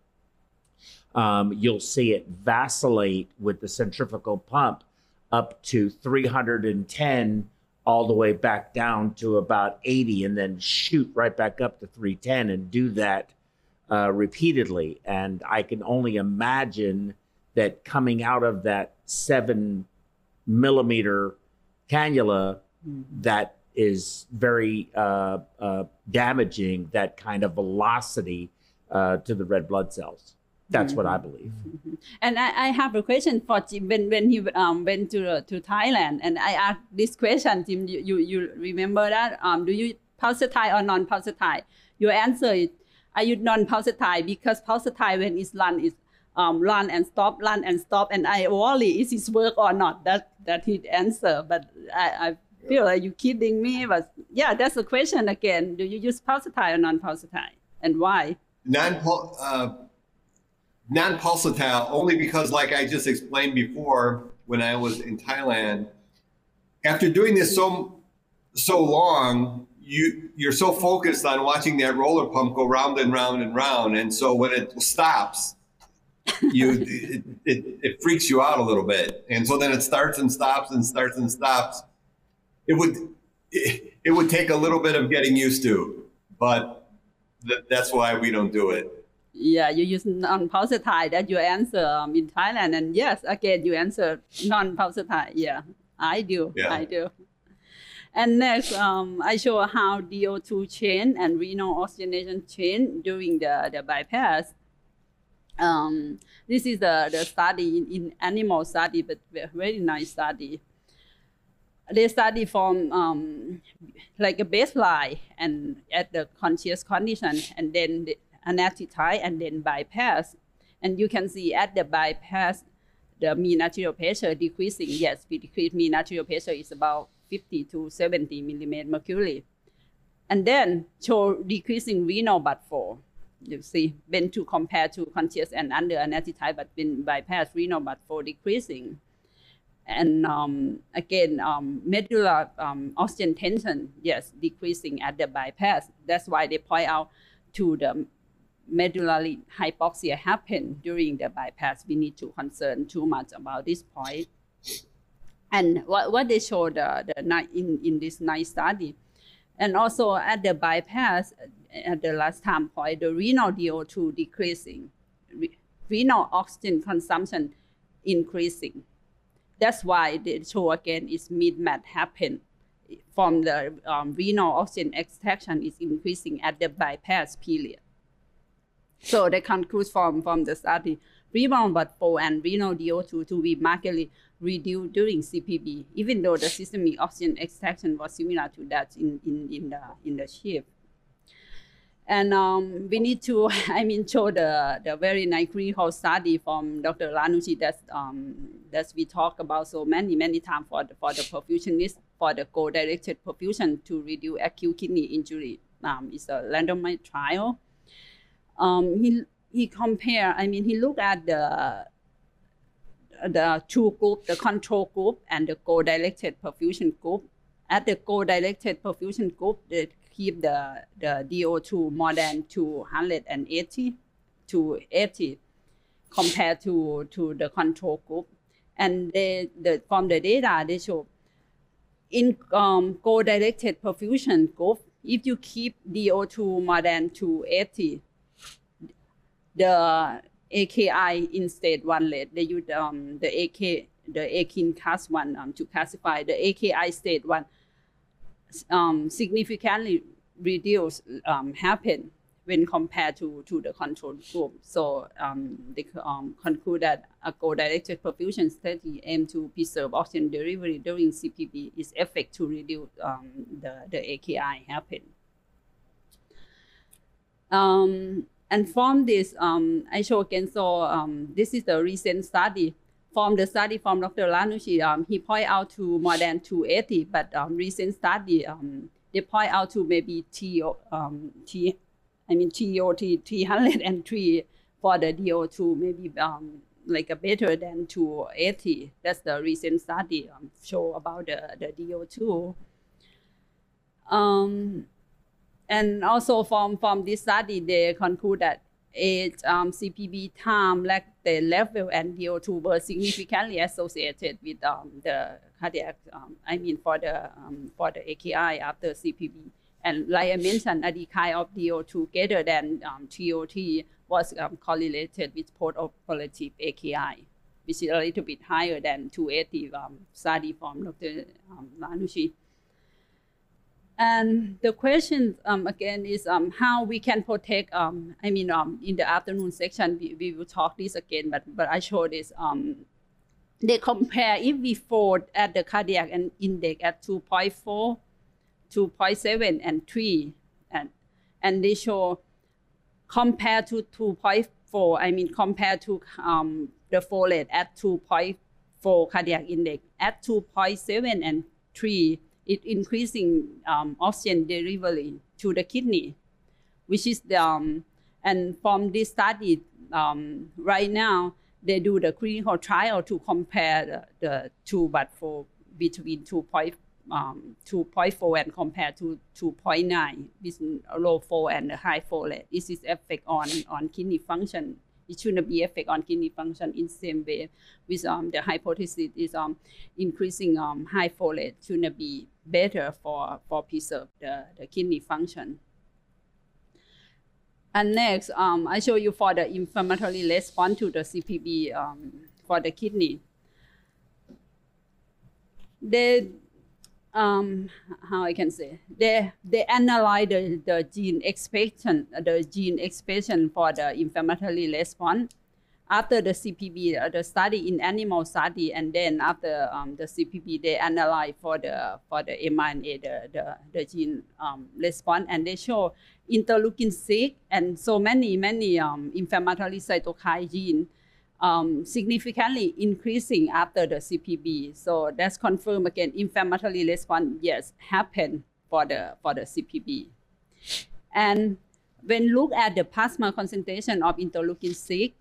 um, you'll see it vacillate with the centrifugal pump up to 310 all the way back down to about 80 and then shoot right back up to 310 and do that uh, repeatedly. And I can only imagine that coming out of that seven millimeter cannula, that is very uh, uh, damaging, that kind of velocity uh, to the red blood cells. That's what I believe. And I, I have a question for Jim when, when he um, went to to Thailand, and I asked this question, Jim. You you, you remember that? Um, do you pulsatile or non-pulsatile? Your answer is, are use non-pulsatile? Because pulsatile when it's run is um, run and stop, run and stop, and I worry is it work or not. That that his answer, but I, I feel like you kidding me. But yeah, that's the question again. Do you use pulsatile or non-pulsatile, and why? non non pulsatile only because, like I just explained before, when I was in Thailand, after doing this so so long, you you're so focused on watching that roller pump go round and round and round, and so when it stops, you it, it, it freaks you out a little bit, and so then it starts and stops and starts and stops. It would it, it would take a little bit of getting used to, but th- that's why we don't do it. Yeah, you use non-pulsatile. That your answer um, in Thailand, and yes, again you answer non-pulsatile. Yeah, I do. Yeah. I do. And next, um, I show how DO2 chain and renal oxygenation chain during the, the bypass. Um, this is the, the study in, in animal study, but ve- very nice study. They study from um, like a baseline and at the conscious condition, and then the anesthetize and then bypass. And you can see at the bypass, the mean arterial pressure decreasing. Yes, we decrease mean arterial pressure is about 50 to 70 millimeter mercury. And then show decreasing renal blood flow. You see, when to compare to conscious and under anesthetic, type, but when bypass renal blood flow decreasing. And um, again, um, medulla um, oxygen tension, yes, decreasing at the bypass. That's why they point out to the medullary hypoxia happen during the bypass. We need to concern too much about this point. And what, what they showed the, the in, in this nice study, and also at the bypass, at the last time point, the renal DO2 decreasing, re- renal oxygen consumption increasing. That's why they show again is mismatch happen from the um, renal oxygen extraction is increasing at the bypass period. So they conclude from, from the study, renal blood flow and renal DO2 to be markedly reduced during CPB, even though the systemic oxygen extraction was similar to that in, in, in the in the ship. And um, we need to, <laughs> I mean, show the, the very nice clinical study from Dr. Lanucci that, um, that we talk about so many, many times for the, for the perfusionist, for the goal-directed perfusion to reduce acute kidney injury. Um, it's a randomized trial. Um, he, he compare, I mean, he looked at the, the two group, the control group and the goal-directed perfusion group. At the goal-directed perfusion group, they keep the, the DO2 more than 280 to 80 compared to, to the control group. And they, the, from the data, they show in um, goal-directed perfusion group, if you keep DO2 more than 280, the AKI instead one rate, they use um, the AK, the AKIN class one um, to classify the AKI state one um, significantly reduce um, happen when compared to, to the control group. So um, they um, conclude that a goal-directed perfusion study aimed to preserve oxygen delivery during CPB is effective to reduce um, the, the AKI happen. Um, and from this, um, I show again, so um, this is the recent study. From the study from Dr. Lanucci, um, he point out to more than 280, but um, recent study, um, they point out to maybe T, um, T I mean TOT 303 for the DO2, maybe um, like a better than 280. That's the recent study show about the, the DO2. Um, and also from, from this study, they conclude that age, um, CPB time, like the level and DO2 were significantly associated with um, the cardiac, um, I mean for the, um, for the AKI after CPB. And like I mentioned, a decline of DO2 greater than um, TOT was um, correlated with post-operative AKI, which is a little bit higher than 280 um, study from Dr. Um, Lanucci. And the question um, again is um, how we can protect. Um, I mean, um, in the afternoon section, we, we will talk this again, but but I show this. Um, they compare if we fall at the cardiac and index at 2.4, 2.7, and 3, and and they show compared to 2.4. I mean, compared to um, the flow rate at 2.4 cardiac index at 2.7 and 3 it increasing um, oxygen delivery to the kidney, which is the, um, and from this study um, right now, they do the clinical trial to compare the, the two but for between 2.4 um, 2.4 and compared to 2.9 with low flow and high flow rate. This is effect on, on kidney function it shouldn't be effect on kidney function in same way with um, the hypothesis is um, increasing um, high flow rate shouldn't be better for, for preserve the, the kidney function. And next, um, I show you for the inflammatory response to the CPB um, for the kidney. They um, how I can say they they analyze the, the gene expression the gene expression for the inflammatory response. After the CPB uh, the study in animal study and then after um, the CPB they analyze for the for the mRNA the the, the gene um, response and they show interleukin six and so many many um, inflammatory cytokine gene um, significantly increasing after the CPB. So that's confirmed again. Inflammatory response, yes, happened for the for the CPB. And when look at the plasma concentration of interleukin six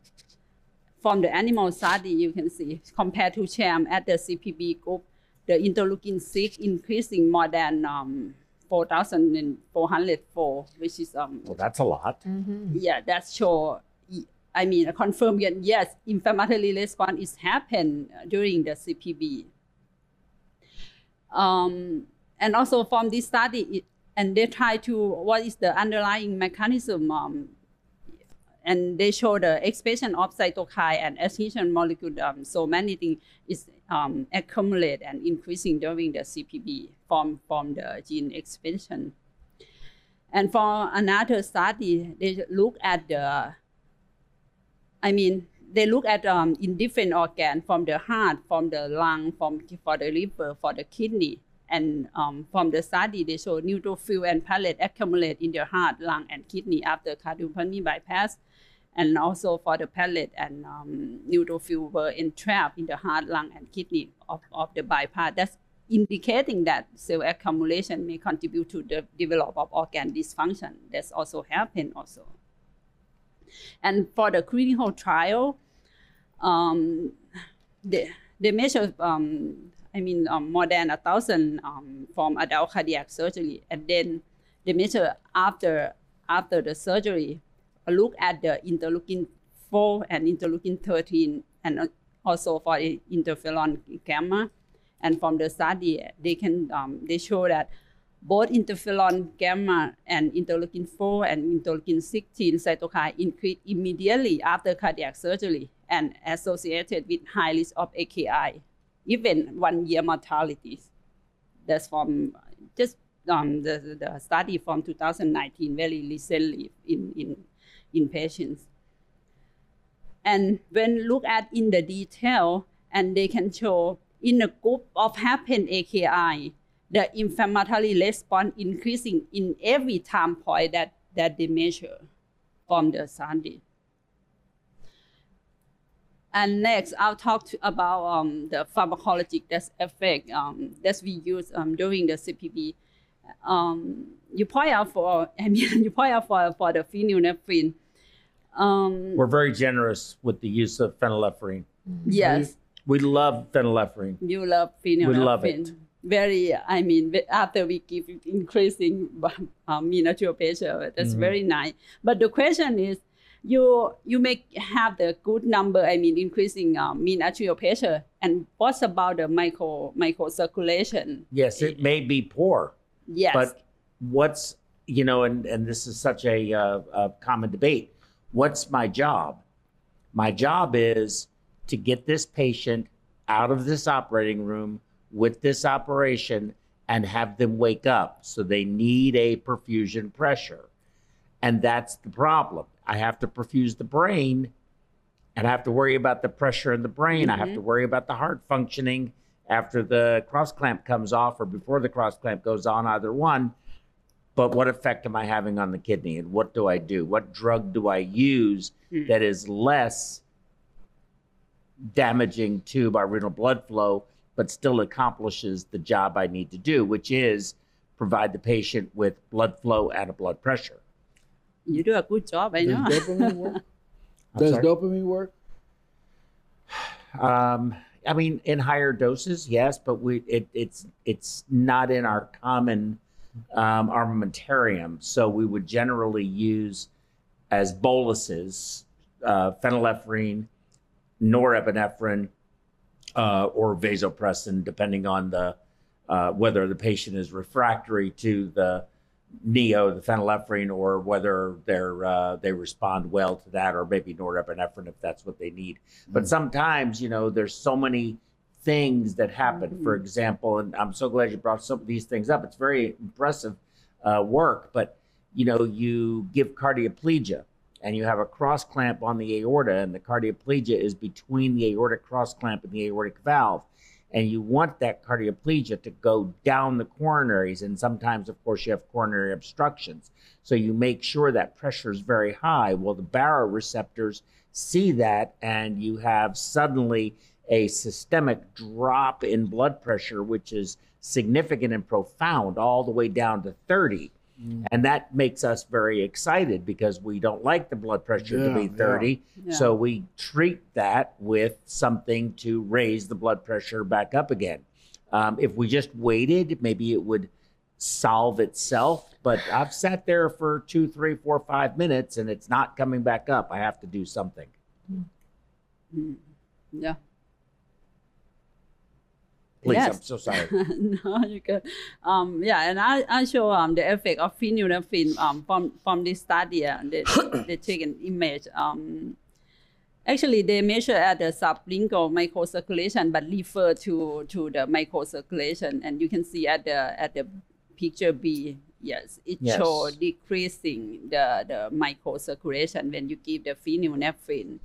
from the animal study, you can see compared to sham at the CPB group, the interleukin six increasing more than um, 4,404, which is um, Well, that's a lot. yeah, that's show. I mean, confirm again. Yes, inflammatory response is happen during the CPB. Um, and also from this study, it, and they try to what is the underlying mechanism, um, and they show the expression of cytokine and adhesion molecule. Um, so many things is um, accumulate and increasing during the CPB from from the gene expression. And for another study, they look at the I mean, they look at um, in different organ from the heart, from the lung, from for the liver, for the kidney, and um, from the study they show neutrophil and platelet accumulate in the heart, lung, and kidney after cardiopulmonary bypass, and also for the platelet and um, neutrophil were entrapped in the heart, lung, and kidney of, of the bypass. That's indicating that cell accumulation may contribute to the development of organ dysfunction. That's also happened also. And for the clinical trial, um, they, they measure, um, I mean, um, more than a thousand um, from adult cardiac surgery, and then they measure after after the surgery, look at the interleukin 4 and interleukin 13, and also for interferon gamma. And from the study, they can um, they show that both interferon gamma and interleukin 4 and interleukin 16 cytokine increase immediately after cardiac surgery and associated with high risk of AKI, even one year mortality. That's from just um, the, the study from 2019, very recently in, in, in patients. And when look at in the detail, and they can show in a group of happen AKI, the inflammatory response increasing in every time point that, that they measure from the study. And next, I'll talk to, about um, the pharmacologic that's effect um, that we use um, during the CPB. Um, you point out for, <laughs> I mean, you point out for, for the phenylephrine. Um, We're very generous with the use of phenylephrine. yes, We love phenylephrine. you love phenylephrine. We love it. Very, I mean, after we give increasing <laughs> um, mean arterial pressure, that's Mhm. very nice. But the question is, you you may have the good number. I mean, increasing um, mean arterial pressure, and what's about the micro micro circulation? Yes, it may be poor, Yes, but what's you know, and and this is such a, uh, a common debate. What's my job? My job is to get this patient out of this operating room with this operation and have them wake up. So they need a perfusion pressure. And that's the problem. I have to perfuse the brain and I have to worry about the pressure in the brain. I have to worry about the heart functioning after the cross clamp comes off or before the cross clamp goes on, either one. But what effect am I having on the kidney and what do I do? What drug do I use Hmm. that is less damaging to my renal blood flow, but still accomplishes the job I need to do, which is provide the patient with blood flow and a blood pressure. you do a good job. I Does know. dopamine work? <laughs> I'm Does sorry? dopamine work? Um, I mean, in higher doses, yes, but we it, it's it's not in our common um, armamentarium. So we would generally use as boluses uh, phenylephrine, norepinephrine, uh, or vasopressin, depending on the uh, whether the patient is refractory to the neo, the phenylephrine, or whether they're uh, they respond well to that, or maybe norepinephrine if that's what they need. But sometimes, you know, there's so many things that happen. For example, and I'm so glad you brought some of these things up. It's very impressive uh, work. But you know, you give cardioplegia, and you have a cross clamp on the aorta, and the cardioplegia is between the aortic cross clamp and the aortic valve. And you want that cardioplegia to go down the coronaries. And sometimes, of course, you have coronary obstructions. So you make sure that pressure is very high. Well, the baroreceptors see that, and you have suddenly a systemic drop in blood pressure, which is significant and profound, all the way down to 30. And that makes us very excited because we don't like the blood pressure to Yeah, be yeah. 30. Yeah. So we treat that with something to raise the blood pressure back up again. Um, if we just waited, maybe it would solve itself. But I've sat there for two, three, four, five minutes and it's not coming back up. I have to do something. Mm. Yeah. Please, Yes. I'm so sorry. <laughs> no, you can. Um, yeah, and I, I show um, the effect of phenylephrine um, from from this study. Uh, they, <coughs> they take an image. Um, actually, they measure at the sublingual microcirculation, but refer to to the microcirculation, and you can see at the at the picture B. Yes, it Yes. show decreasing the the microcirculation when you give the phenylephrine.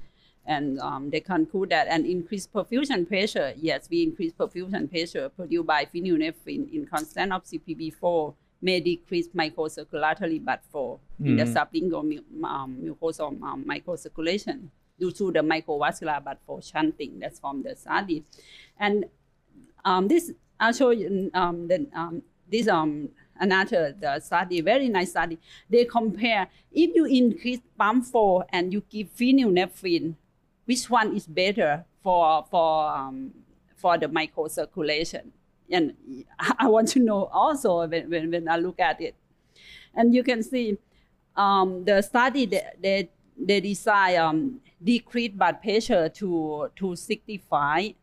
And um, they conclude that an increased perfusion pressure, yes, we increase perfusion pressure produced by phenylephrine in constant of CPB4 may decrease microcirculatory blood flow in the Mhm. sublingual mu- um, mucosal um, microcirculation due to the microvascular but for shunting that's from the study. And um, this, I'll show you um, the, um, this um, another the study, very nice study. They compare if you increase pump flow and you give phenylephrine, which one is better for for um, for the microcirculation? And <laughs> I want to know also when, when, when I look at it. And you can see um, the study that they, they design um, decrease blood pressure to, to 65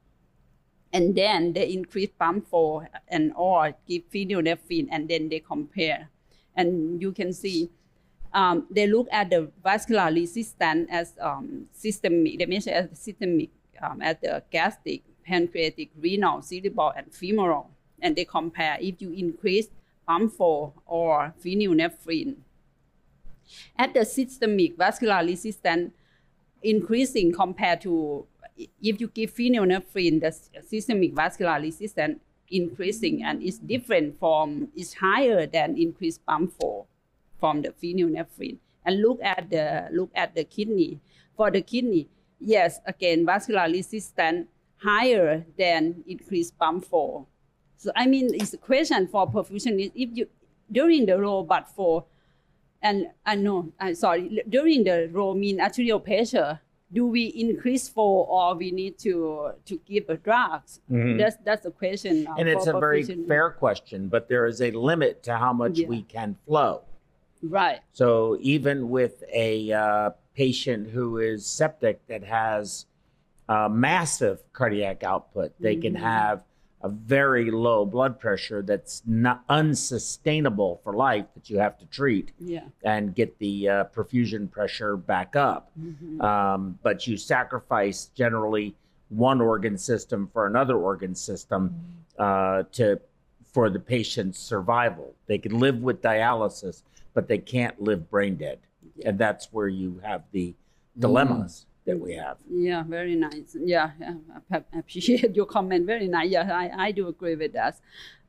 and then they increase pump flow and or give phenylephrine and then they compare and you can see um, they look at the vascular resistance as um, systemic they measure as systemic um, at the gastric pancreatic renal cerebral and femoral. And they compare if you increase pump or phenylephrine at the systemic vascular resistance increasing compared to if you give phenylephrine, the systemic vascular resistance increasing and it's different from, it's higher than increased flow from the phenylephrine. And look at the look at the kidney. For the kidney, yes, again, vascular resistance higher than increased pump flow. So I mean, it's a question for perfusionists. If you during the low but for and I know, I'm sorry, during the low mean arterial pressure, do we increase flow or we need to to give a drugs? Mhm. That's that's the question. uh, And it's a very fair question, but there is a limit to how much Yeah. we can flow. Right. So even with a uh, patient who is septic that has uh, massive cardiac output, they can Mhm. have a very low blood pressure that's not unsustainable for life that you have to treat Yeah. and get the uh, perfusion pressure back up. Mhm. Um, but you sacrifice generally one organ system for another organ system uh, to for the patient's survival. They can live with dialysis, but they can't live brain dead, and that's where you have the dilemmas that we have. Yeah, very nice. Yeah, yeah, I <laughs> appreciate your comment. Very nice. Yeah, I, I do agree with that.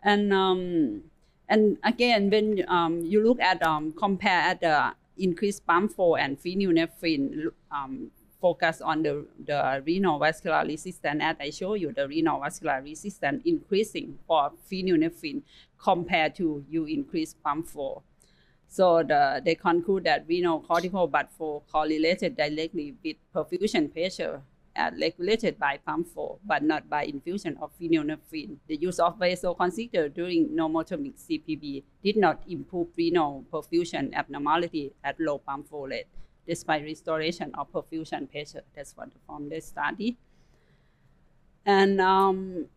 And um, and again, when um, you look at um, compare at the increased pump flow and phenylephrine, um, focus on the, the renal vascular resistance. As I show you, the renal vascular resistance increasing for phenylephrine compared to you increase pump flow. So the, they conclude that renal cortical blood flow correlated directly with perfusion pressure and regulated by pump flow, but not by infusion of phenylephrine. The use of vasoconstrictor during normothermic CPB did not improve renal perfusion abnormality at low pump flow rate, despite restoration of perfusion pressure. That's what from the study. And um,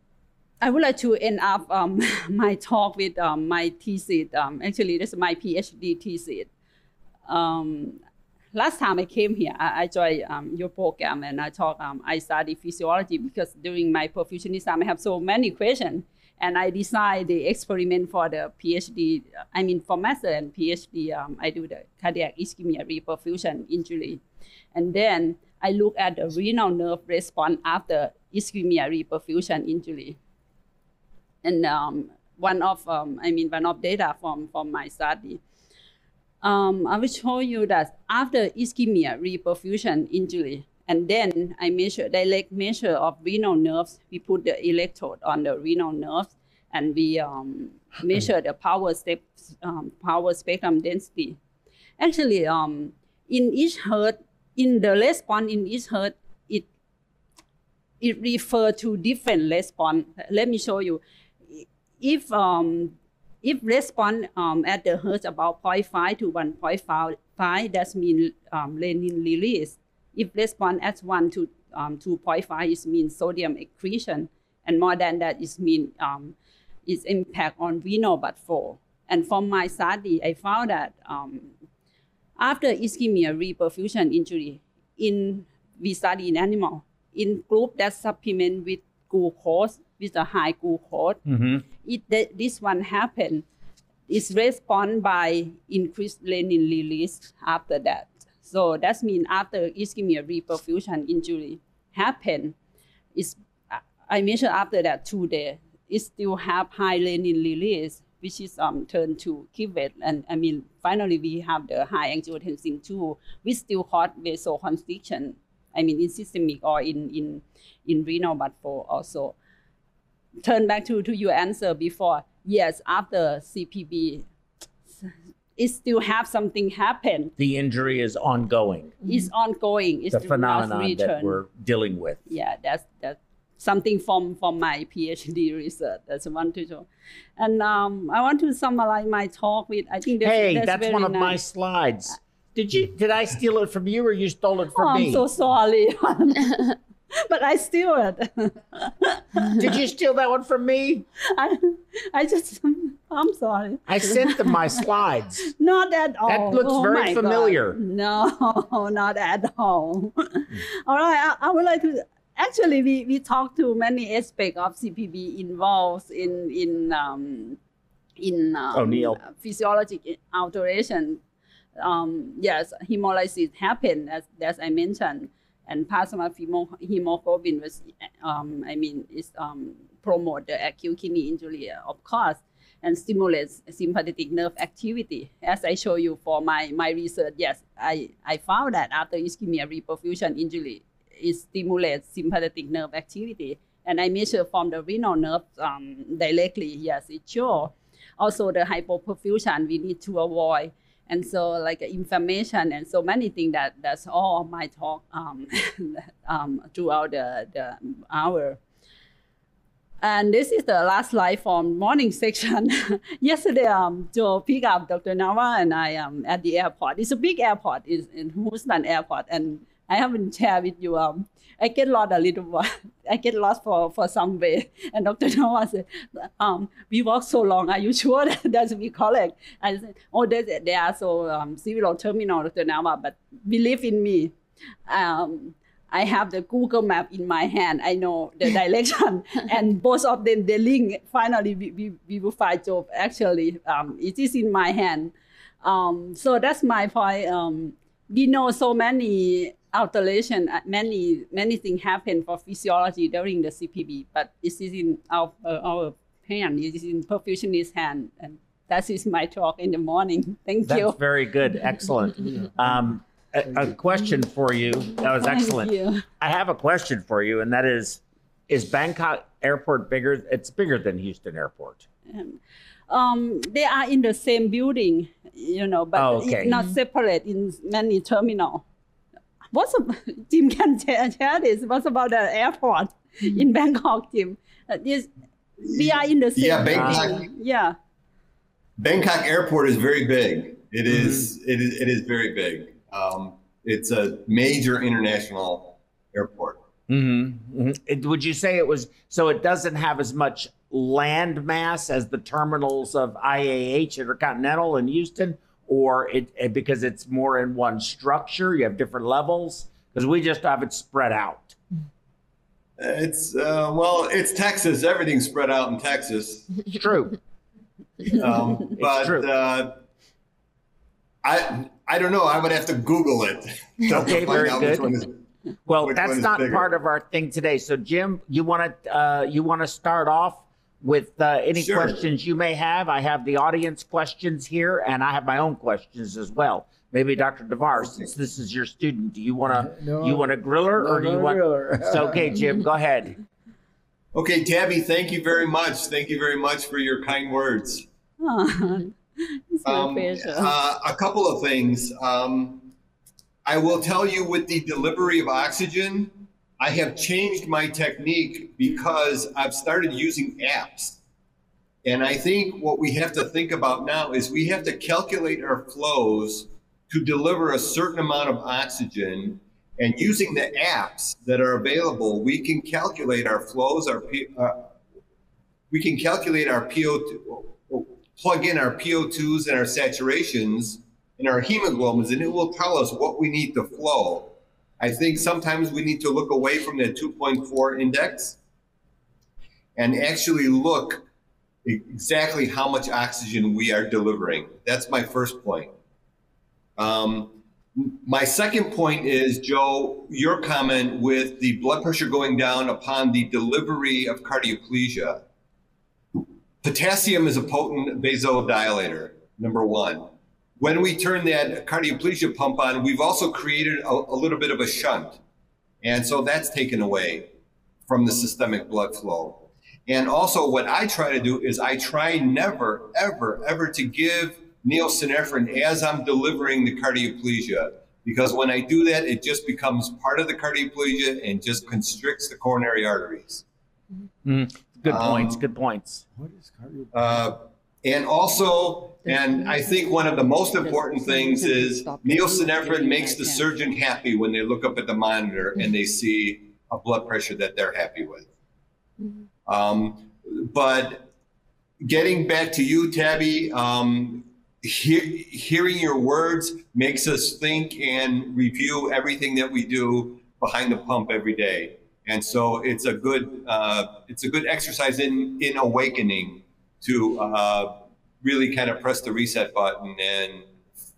I would like to end up um, <laughs> my talk with um, my thesis. Um, actually, this is my PhD thesis. Um, last time I came here, I, I joined um, your program and I talk. Um, I study physiology because during my perfusionism, I have so many questions, and I design the experiment for the PhD. I mean, for master and PhD, I do the cardiac ischemia reperfusion injury, and then I look at the renal nerve response after ischemia reperfusion injury and um, one of um, I mean one of data from from my study. Um, I will show you that after ischemia reperfusion injury, and then I measure direct measure of renal nerves. We put the electrode on the renal nerves, and we um, measure the power step um, power spectrum density. Actually, um, in each hertz, in the response in each hertz, it it refer to different response. Let me show you if um, if response um, at the hertz about 0.5 to 1.5, that means um, renin release. If response at 1 to um, 2.5 is mean sodium excretion, and more than that is mean um, its impact on renal blood flow. And from my study, I found that um, after ischemia reperfusion injury, in we study in animal, in group that supplement with glucose with a high glucose, Mm-hmm. it that this one happen is respond by increased renin release after that. So that means after ischemia reperfusion injury happen, is I measure after that two days, it still have high renin release, which is um turned to cuvette, and I mean finally we have the high angiotensin two, which still cause vasoconstriction. I mean in systemic or in in in renal, but for also turn back to, to your answer before. Yes, after CPB, it still have something happen. The injury is ongoing. It's ongoing. It's the phenomenon that we're dealing with. yeah, that's that's something from from my PhD research. That's one to show. And um, I want to summarize my talk with. I think that's, hey, that's, that's, very one of my slides. Did you? Did I steal it from you, or you stole it from Oh, me? I'm so sorry, <laughs> <laughs> <laughs> but I steal it. <laughs> Did you steal that one from me? I, I just, I'm sorry. I sent them my slides. Not at all. That looks Oh very familiar. God. No, <laughs> not at all. all right, I, I would like to. Actually, we, we talked to many aspects of CPB involved in in um, in um, O'Neill. physiologic alteration. Um, yes, hemolysis happened as as I mentioned, and plasma hemo- hemoglobin was um, I mean is um, promote the acute kidney injury of course and stimulates sympathetic nerve activity. As I show you for my, my research, yes, I, I found that after ischemia reperfusion injury, it stimulates sympathetic nerve activity. And I measure from the renal nerve um, directly, yes, it shows. Also the hypoperfusion we need to avoid. And so like information and so many things that that's all my talk um, <laughs> um, throughout the, the hour. And this is the last slide from morning section. <laughs> Yesterday, um, Joe picked up Dr. Navar and I um, at the airport. It's a big airport. It's in Houston Airport. And I haven't shared with you. Um, I get lost a little while. <laughs> I get lost for, for some way. And Dr. Navar said, um, we walk so long. Are you <laughs> sure that that's we collect? I said, oh, there's, there are so um, civil terminal, Dr. Navar, but believe in me. Um, I have the Google map in my hand. I know the <laughs> direction, and both of them they link. Finally, we, we, we will find job. Actually, um, it is in my hand. Um, so that's my point. Um, we know so many alteration, uh, many many things happen for physiology during the CPB, but this is in our uh, our hand. It is in perfusionist hand, and that is my talk in the morning. <laughs> Thank That's you. That's very good. <laughs> Excellent. Um, a, a question for you. That was excellent. Thank you. I have a question for you, and that is: Is Bangkok Airport bigger? It's bigger than Houston Airport. um, they are in the same building, you know, but Oh, okay. not separate in many terminal. What's <laughs> Jim can share share this? What's about the airport in Bangkok, Jim? Uh, this, we are in the same Yeah, building. Bangkok- Yeah. Bangkok Airport is very big. It Mm-hmm. is- It is. It is very big. Um, it's a major international airport. Mm-hmm. It, would you say it was so? It doesn't have as much land mass as the terminals of IAH Intercontinental in Houston, or it, it because it's more in one structure. You have different levels because we just have it spread out. It's uh, well, it's Texas. Everything's spread out in Texas. It's true. <laughs> Um, but true. Uh, I I don't know. I would have to Google it. <laughs> Okay, very good. is- Well, that's not bigger? part of our thing today. So, Jim, you want to uh, you want to start off with uh, any Sure. questions you may have? I have the audience questions here, and I have my own questions as well. Maybe Dr. Navar, since this is your student, do you want to <laughs> No, you want to grill her, or do you no want? griller. <laughs> It's okay, Jim. Go ahead. Okay, Tabby. Thank you very much. Thank you very much for your kind words. <laughs> it's my Um, pleasure. uh, a couple of things. Um, I will tell you with the delivery of oxygen, I have changed my technique because I've started using apps. And I think what we have to think about now is we have to calculate our flows to deliver a certain amount of oxygen. And using the apps that are available, we can calculate our flows, our P, uh, we can calculate our PO2, plug in our PO2s and our saturations and our hemoglobins, and it will tell us what we need to flow. I think sometimes we need to look away from the 2.4 index and actually look exactly how much oxygen we are delivering. That's my first point. Um, My second point is, Joe, your comment with the blood pressure going down upon the delivery of cardioplegia. Potassium is a potent vasodilator, number one. When we turn that cardioplegia pump on, we've also created a, a little bit of a shunt. And so that's taken away from the systemic blood flow. And also, what I try to do is I try never, ever, ever to give neosynephrine as I'm delivering the cardioplegia. Because when I do that, it just becomes part of the cardioplegia and just constricts the coronary arteries. Mm, good points. Um, good points. What is cardio? Uh, and also, and I think one of the most important things is neosynephrine makes the surgeon happy when they look up at the monitor and they see a blood pressure that they're happy with. Um, but getting back to you, Tabby, um, he- hearing your words makes us think and review everything that we do behind the pump every day. And so it's a good uh, it's a good exercise in in awakening to uh, really kind of press the reset button and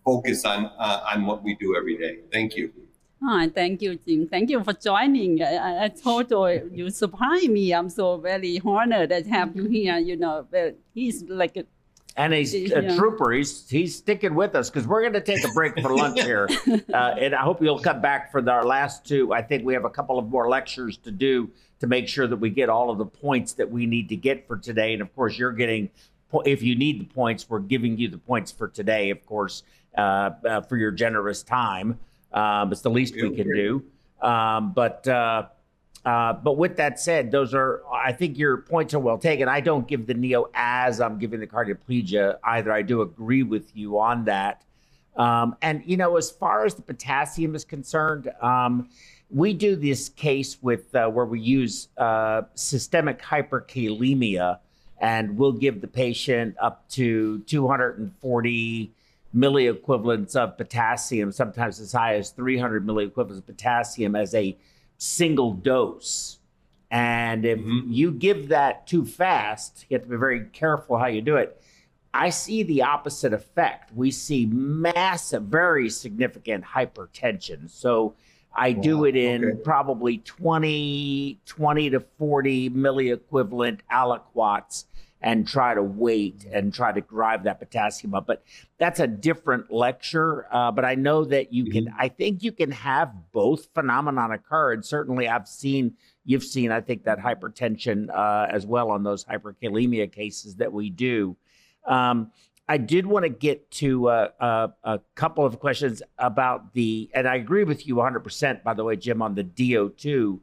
focus on uh, on what we do every day. Thank you. Hi, thank you, Jim. Thank you for joining. I, I- told you, you surprised me. I'm so very honored that have you here. You know, he's like a And he's <laughs> a Yeah. trooper. He's he's sticking with us because we're going to take a break for lunch <laughs> here. Uh, and I hope you'll come back for our last two. I think we have a couple of more lectures to do to make sure that we get all of the points that we need to get for today. And of course, you're getting, if you need the points, we're giving you the points for today, of course, uh, uh, for your generous time. Um, it's the least we can do. Um, but uh, but with that said, those are I think your points are well taken. I don't give the neo as I'm giving the cardioplegia either. I do agree with you on that. Um, and you know, as far as the potassium is concerned, um, we do this case with uh, where we use uh, systemic hyperkalemia, and we'll give the patient up to 240 milliequivalents of potassium, sometimes as high as 300 milliequivalents of potassium as a single dose. And if Mhm. you give that too fast, you have to be very careful how you do it. I see the opposite effect. We see massive, very significant hypertension. So I do it in okay. probably 20, 20 to 40 milliequivalent aliquots and try to wait and try to drive that potassium up. But that's a different lecture. Uh, but I know that you can, I think you can have both phenomenon occur. And certainly I've seen, you've seen, I think, that hypertension uh, as well on those hyperkalemia cases that we do. Um, I did want to get to uh, uh, a couple of questions about the, and I agree with you 100%, by the way, Jim, on the DO2.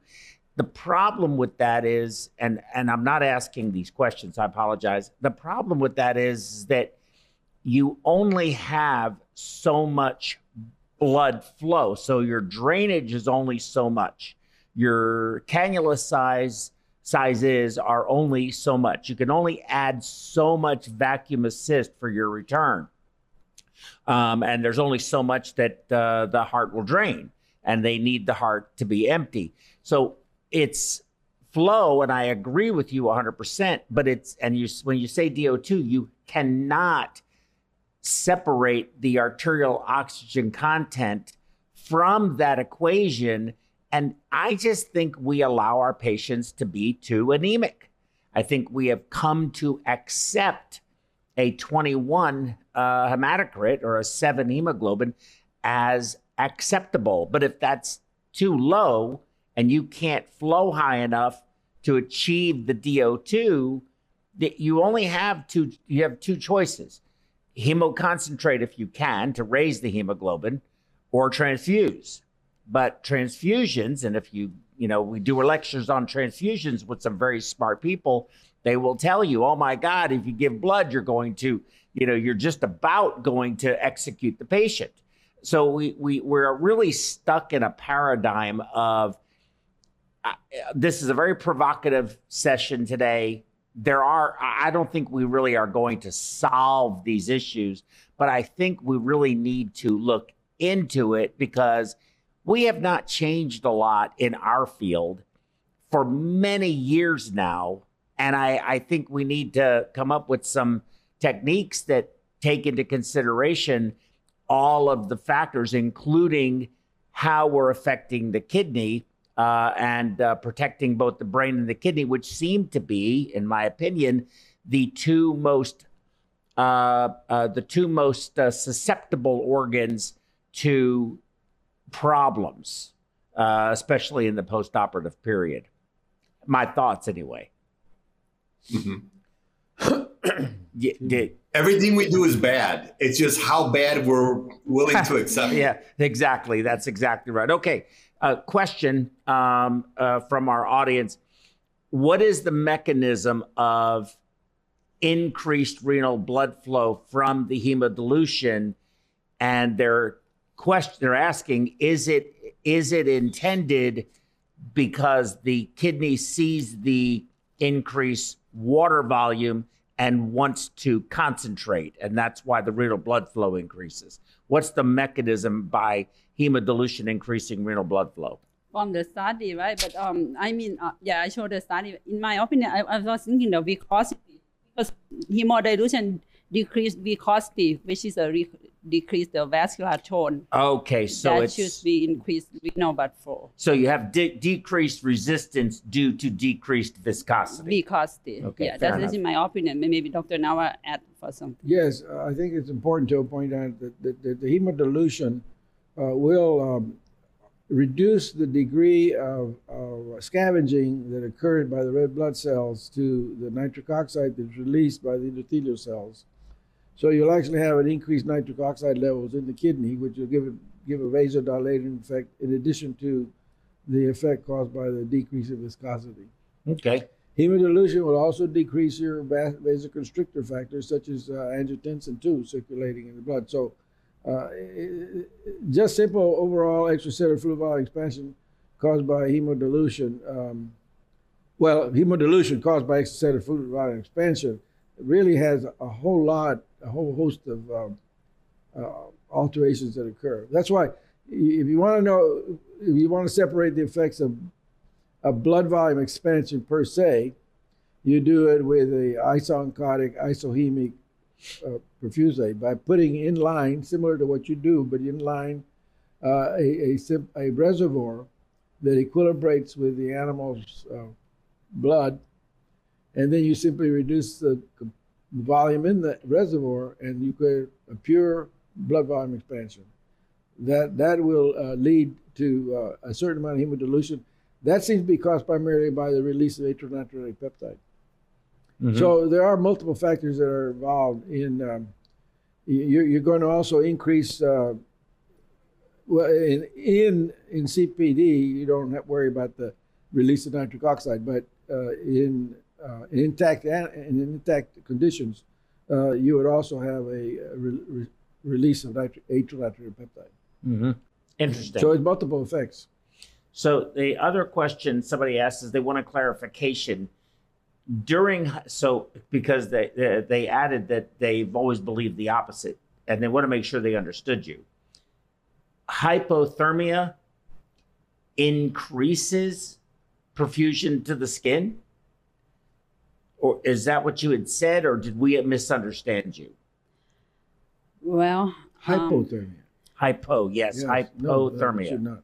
The problem with that is, and and I'm not asking these questions. I apologize. The problem with that is that you only have so much blood flow, so your drainage is only so much. Your cannula size sizes are only so much. You can only add so much vacuum assist for your return. Um, and there's only so much that uh, the heart will drain, and they need the heart to be empty. So it's flow, and I agree with you 100%. But it's, and you, when you say DO2, you cannot separate the arterial oxygen content from that equation. And I just think we allow our patients to be too anemic. I think we have come to accept a 21 uh, hematocrit or a 7 hemoglobin as acceptable. But if that's too low and you can't flow high enough to achieve the DO2, that you only have two you have two choices. Hemoconcentrate if you can to raise the hemoglobin or transfuse. But transfusions and if you you know, we do lectures on transfusions with some very smart people. They will tell you, oh my God, if you give blood, you're going to, you know, you're just about going to execute the patient. So we, we, we're really stuck in a paradigm of this is a very provocative session today. There are, I don't think we really are going to solve these issues, but I think we really need to look into it because we have not changed a lot in our field for many years now. And I, I think we need to come up with some techniques that take into consideration all of the factors, including how we're affecting the kidney uh, and uh, protecting both the brain and the kidney, which seem to be, in my opinion, the two most uh, uh, the two most uh, susceptible organs to problems, uh, especially in the postoperative period. My thoughts, anyway. Mhm. Y- did- Everything we do is bad. It's just how bad we're willing to accept. <laughs> yeah, exactly. That's exactly right. Okay. A question um, uh, from our audience What is the mechanism of increased renal blood flow from the hemodilution? And their question they're asking is it is it intended because the kidney sees the increased water volume and wants to concentrate, and that's why the renal blood flow increases. What's the mechanism by hemodilution increasing renal blood flow? from the study, right? But um, I mean, uh, yeah, I showed the study. In my opinion, I, I was thinking the viscosity because hemodilution decrease viscosity, which is a re- decrease the vascular tone. Okay, so that it's should be increased renal blood flow. so you have de- decreased resistance due to decreased viscosity. Viscosity. Okay, yeah, that is enough. in my opinion. Maybe Dr. Navar add for something. Yes, uh, I think it's important to point out that, that, that the hemodilution uh, will um, reduce the degree of, of scavenging that occurred by the red blood cells to the nitric oxide that's released by the endothelial cells. So you'll actually have an increased nitric oxide levels in the kidney, which will give it give a vasodilating effect in addition to the effect caused by the decrease in viscosity. Okay. Hemodilution will also decrease your vas- vasoconstrictor factors such as uh, angiotensin 2 circulating in the blood. So, uh, i- i- just simple overall extracellular fluid volume expansion caused by hemodilution. Um, well, hemodilution caused by extracellular fluid volume expansion really has a whole lot, a whole host of um, uh, alterations that occur. That's why, if you want to know, if you want to separate the effects of a blood volume expansion per se, you do it with a isooncotic isohemic uh, perfusate by putting in line, similar to what you do, but in line, uh, a, a, a reservoir that equilibrates with the animal's uh, blood, and then you simply reduce the volume in the reservoir, and you get a pure blood volume expansion. That that will uh, lead to uh, a certain amount of hemodilution. That seems to be caused primarily by the release of atrial natriuretic peptide. So there are multiple factors that are involved in. Um, you're, you're going to also increase. Uh, well, in, in in CPB, you don't have to worry about the release of nitric oxide, but uh, in uh, in intact an- in intact conditions, uh, you would also have a, uh re- re- release of nitri- atrial natriuretic peptide. hmm Interesting. So it's multiple effects. So the other question somebody asked is they want a clarification during so because they they, they added that they've always believed the opposite and they want to make sure they understood you. Hypothermia increases perfusion to the skin? Or is that what you had said or did we misunderstand you? Well, um, Hypothermia. Hypo, yes, Yes. No, hypothermia. should not.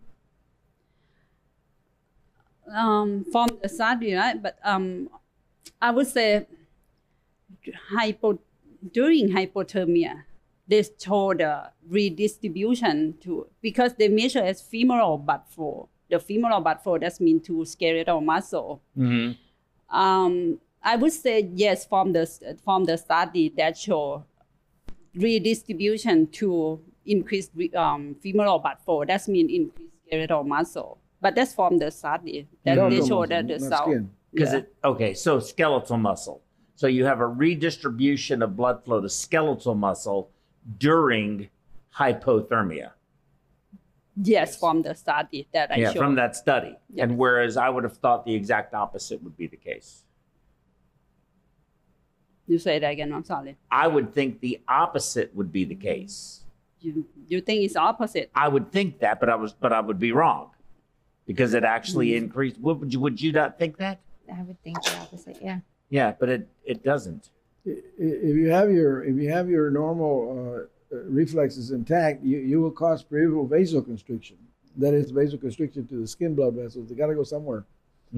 um, from the study, right? But um, I would say hypo during hypothermia, they show the redistribution to because they measure as femoral blood flow. The femoral blood flow that mean to skeletal muscle. Mhm. Um, I would say yes from the from the study that show redistribution to increase um, femoral blood flow. That means increase skeletal muscle. But that's from the study that Skeletal they show muscle, that the cell. skin. Because Yeah. it okay, so skeletal muscle. So you have a redistribution of blood flow to skeletal muscle during hypothermia. Yes, from the study that I yeah, showed. from that study. Yes. And whereas I would have thought the exact opposite would be the case. You say that again. I'm sorry. I would think the opposite would be the case. You you think it's opposite? I would think that, but I was but I would be wrong. Because it actually Mm. increased would would you would you not think that? I would think the opposite. Yeah. Yeah, but it it doesn't. I- i- If you have your if you have your normal uh, reflex is intact, you, you will cause peripheral vasoconstriction. That is vasoconstriction to the skin blood vessels. They got to go somewhere.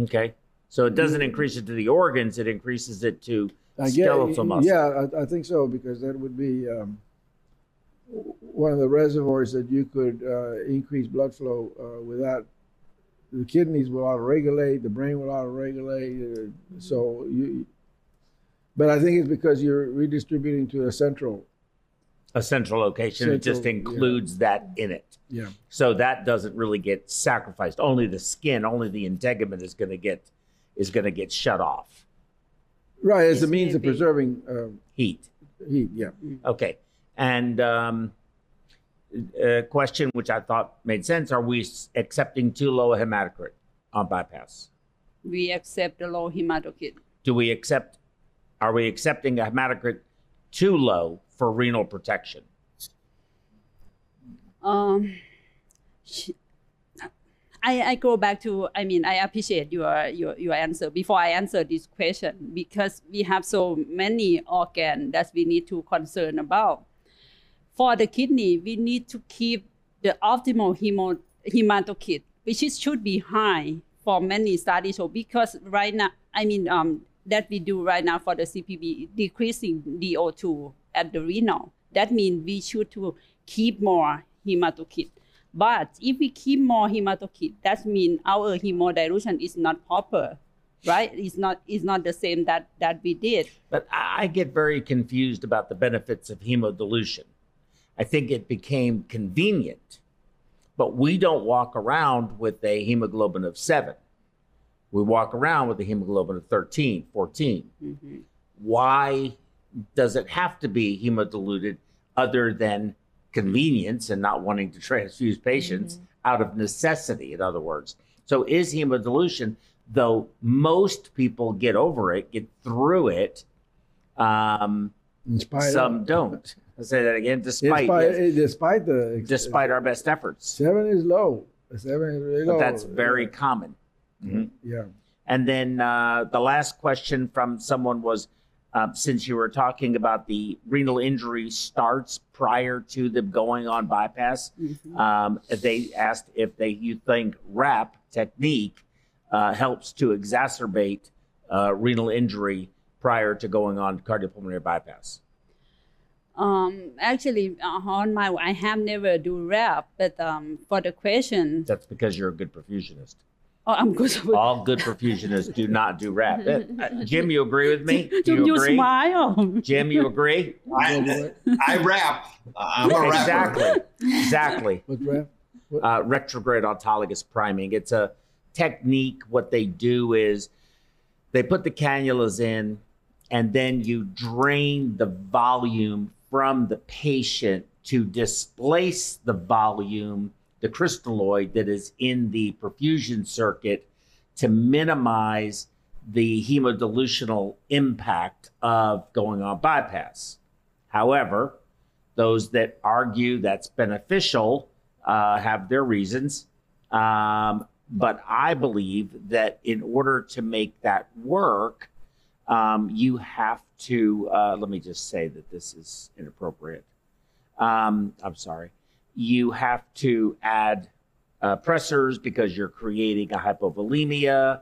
Okay. So it doesn't increase it to the organs, it increases it to get- skeletal muscle. Yeah, I, I think so because that would be um, one of the reservoirs that you could uh, increase blood flow uh, without. The kidneys will auto-regulate, the brain will auto-regulate. Uh, so you, but I think it's because you're redistributing to a central. A central location. it just Central, yeah. includes that in it. Yeah. So that doesn't really get sacrificed. Only the skin, only the integument is going to get is going to get shut off. Right, as a means of preserving um, Heat. heat. Yeah. Okay. And um, a question which I thought made sense: Are we accepting too low a hematocrit on bypass? We accept the low hematocrit. Do we accept? Are we accepting a hematocrit too low for renal protection? Um, sh- I, I go back to I mean I appreciate your your your answer before I answer this question because we have so many organ that we need to concern about. For the kidney, we need to keep the optimal hemo, hematocrit, which is, should be high for many studies. So because right now, I mean um, that we do right now for the CPB, decreasing DO2 at the renal. That means we should to keep more hematocrit. But if we keep more hematocrit, that means our hemodilution is not proper, right? It's not it's not the same that that we did. But I get very confused about the benefits of hemodilution. I think it became convenient, but we don't walk around with a hemoglobin of seven. We walk around with a hemoglobin of 13, 14. Mhm. Why does it have to be hemodiluted other than convenience and not wanting to transfuse patients out of necessity, in other words? So, is hemodilution, though most people get over it, get through it, um, In spite some of, don't. I'll say that again, despite, Despite, yes, despite the despite our best efforts. seven is low. Seven is really But low. that's very common. Mhm. yeah. And then uh, the last question from someone was um, since you were talking about the renal injury starts prior to them going on bypass, Mhm. um, they asked if they you think RAP technique uh, helps to exacerbate uh, renal injury prior to going on cardiopulmonary bypass. Um, actually, uh, on my I have never do rap, but um, for the question, That's because you're a good perfusionist. Oh, I'm good. All good perfusionists do not do RAP. <laughs> Uh, Jim, you agree with me? <laughs> Do you, you agree? smile. Jim, you agree? <laughs> I, I rap. I'm a rapper. exactly. Exactly. What's rap? uh, retrograde autologous priming. It's a technique. What they do is they put the cannulas in, and then you drain the volume from the patient to displace the volume, the crystalloid that is in the perfusion circuit to minimize the hemodilutional impact of going on bypass. However, those that argue that's beneficial uh, have their reasons. Um, but I believe that in order to make that work, um, you have to, uh, let me just say that this is inappropriate. Um, I'm sorry. You have to add uh, pressors because you're creating a hypovolemia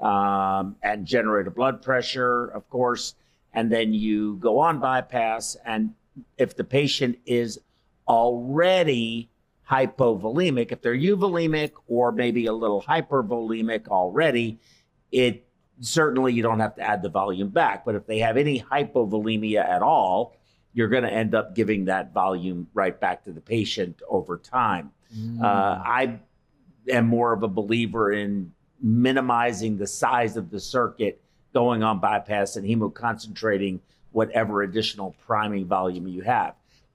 um, and generate a blood pressure, of course. And then you go on bypass. And if the patient is already hypovolemic, if they're euvolemic or maybe a little hypervolemic already, it certainly you don't have to add the volume back. But if they have any hypovolemia at all, you're going to end up giving that volume right back to the patient over time. Uh, I am more of a believer in minimizing the size of the circuit going on bypass and hemoconcentrating whatever additional priming volume you have.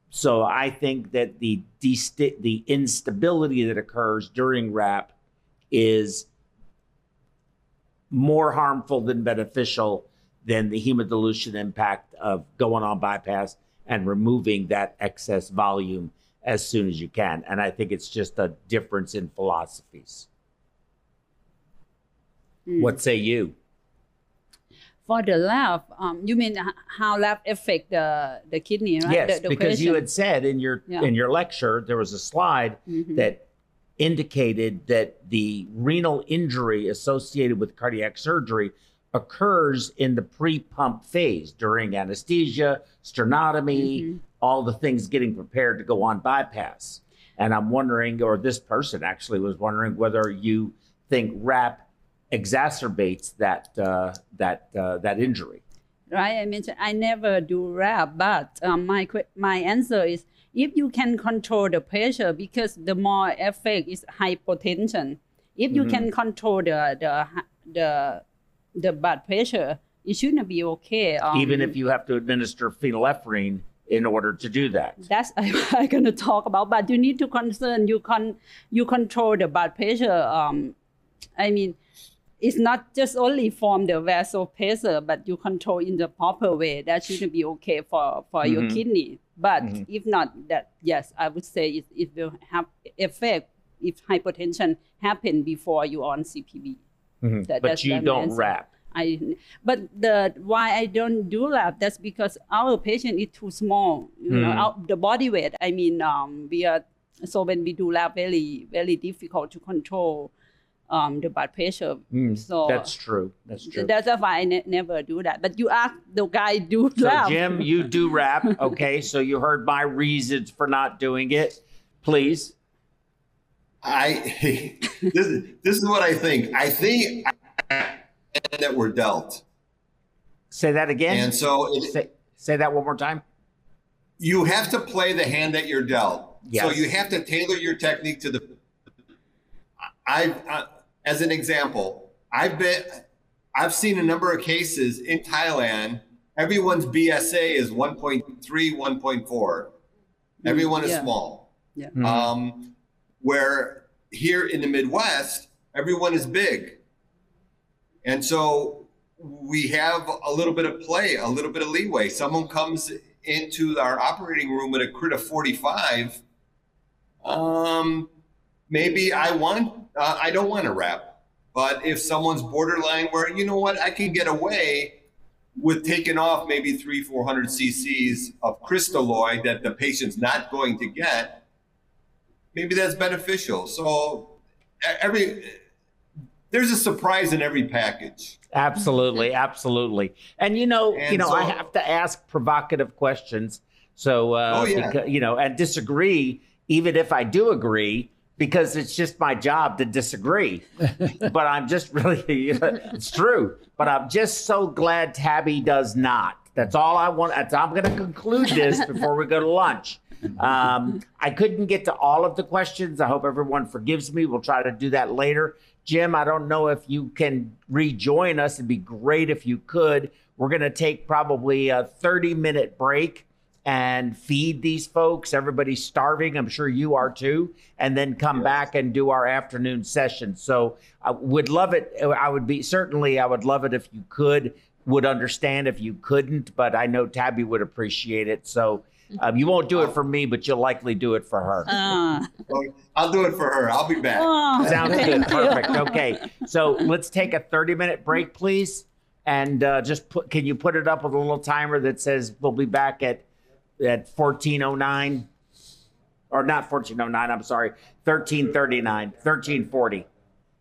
So I think that the desti- the instability that occurs during RAP is more harmful than beneficial than the hemodilution impact of going on bypass and removing that excess volume as soon as you can. And I think it's just a difference in philosophies. Mm. What say you? For the lab, um, you mean how lab affect the the kidney, right? Yes, The- the because you had said in your Yeah. in your lecture there was a slide Mhm. that indicated that the renal injury associated with cardiac surgery occurs in the pre-pump phase during anesthesia, sternotomy, Mhm. all the things getting prepared to go on bypass. And I'm wondering, or this person actually was wondering, whether you think RAP exacerbates that uh, that uh, that injury. right? I mentioned I never do rap, but um, my my answer is if you can control the pressure, because the more effect is hypotension. If you Mhm. can control the the the the blood pressure, it shouldn't be okay. Um, Even if you have to administer phenylephrine in order to do that. that's <laughs> I'm gonna talk about, but you need to concern you con you control the blood pressure. Um, I mean, it's not just only from the vessel pressure, but you control in the proper way. That should be okay for for your Mhm. kidney. But Mhm. if not, that yes, I would say it, it will have effect if hypertension happen before you on CPB. Mhm. That- but you don't answer. RAP. I but the why I don't do lab that's because our patient is too small. You know, Mhm. our, the body weight. I mean, um, we are so when we do lab, very very difficult to control um, the blood pressure. Mm, So That's true. That's true. that's why I ne- never do that. But you ask the guy do So, lab. Jim, you do rap. <laughs> Okay. So you heard my reasons for not doing it. Please. I <laughs> this is this is what I think. I think that we're dealt, Say that again. and so it, say, say that one more time. you have to play the hand that you're dealt. Yes. So you have to tailor your technique to the. I, I as an example, I've been, I've seen a number of cases in Thailand. Everyone's BSA is 1.3, 1.4. Everyone is Yeah. small. Yeah. Mhm. Um, where here in the Midwest, everyone is big. And so we have a little bit of play, a little bit of leeway. Someone comes into our operating room with a crit of 45. Um, maybe I want, uh, I don't want to RAP. But if someone's borderline where, you know what, I can get away with taking off maybe three, 400 cc's of crystalloid that the patient's not going to get, maybe that's beneficial. So every, there's a surprise in every package. Absolutely, absolutely. And you know, And you know, I have to ask provocative questions. So, uh, Oh, yeah. becau- you know, and disagree, even if I do agree, because it's just my job to disagree. <laughs> but I'm just really, <laughs> it's true. But I'm just so glad Tabby does not. That's all I want. That's, I'm going to conclude this <laughs> before we go to lunch. <laughs> Um, I couldn't get to all of the questions. I hope everyone forgives me. We'll try to do that later. Jim, I don't know if you can rejoin us. It'd be great if you could. We're going to take probably a 30 minute break and feed these folks. Everybody's starving. I'm sure you are too. And then come back and do our afternoon session. So I would love it. I would be certainly, I would love it if you could, would understand if you couldn't, but I know Tabby would appreciate it. So um, you won't do it for me, but you'll likely do it for her. So I'll do it for her. I'll be back. Oh, Sounds good. thank you. Perfect. Okay. So let's take a 30 minute break, please. And uh, just put, can you put it up with a little timer that says we'll be back at, at 1409 or not 1409, I'm sorry, 1339, 1340.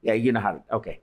Yeah, you know how to, okay.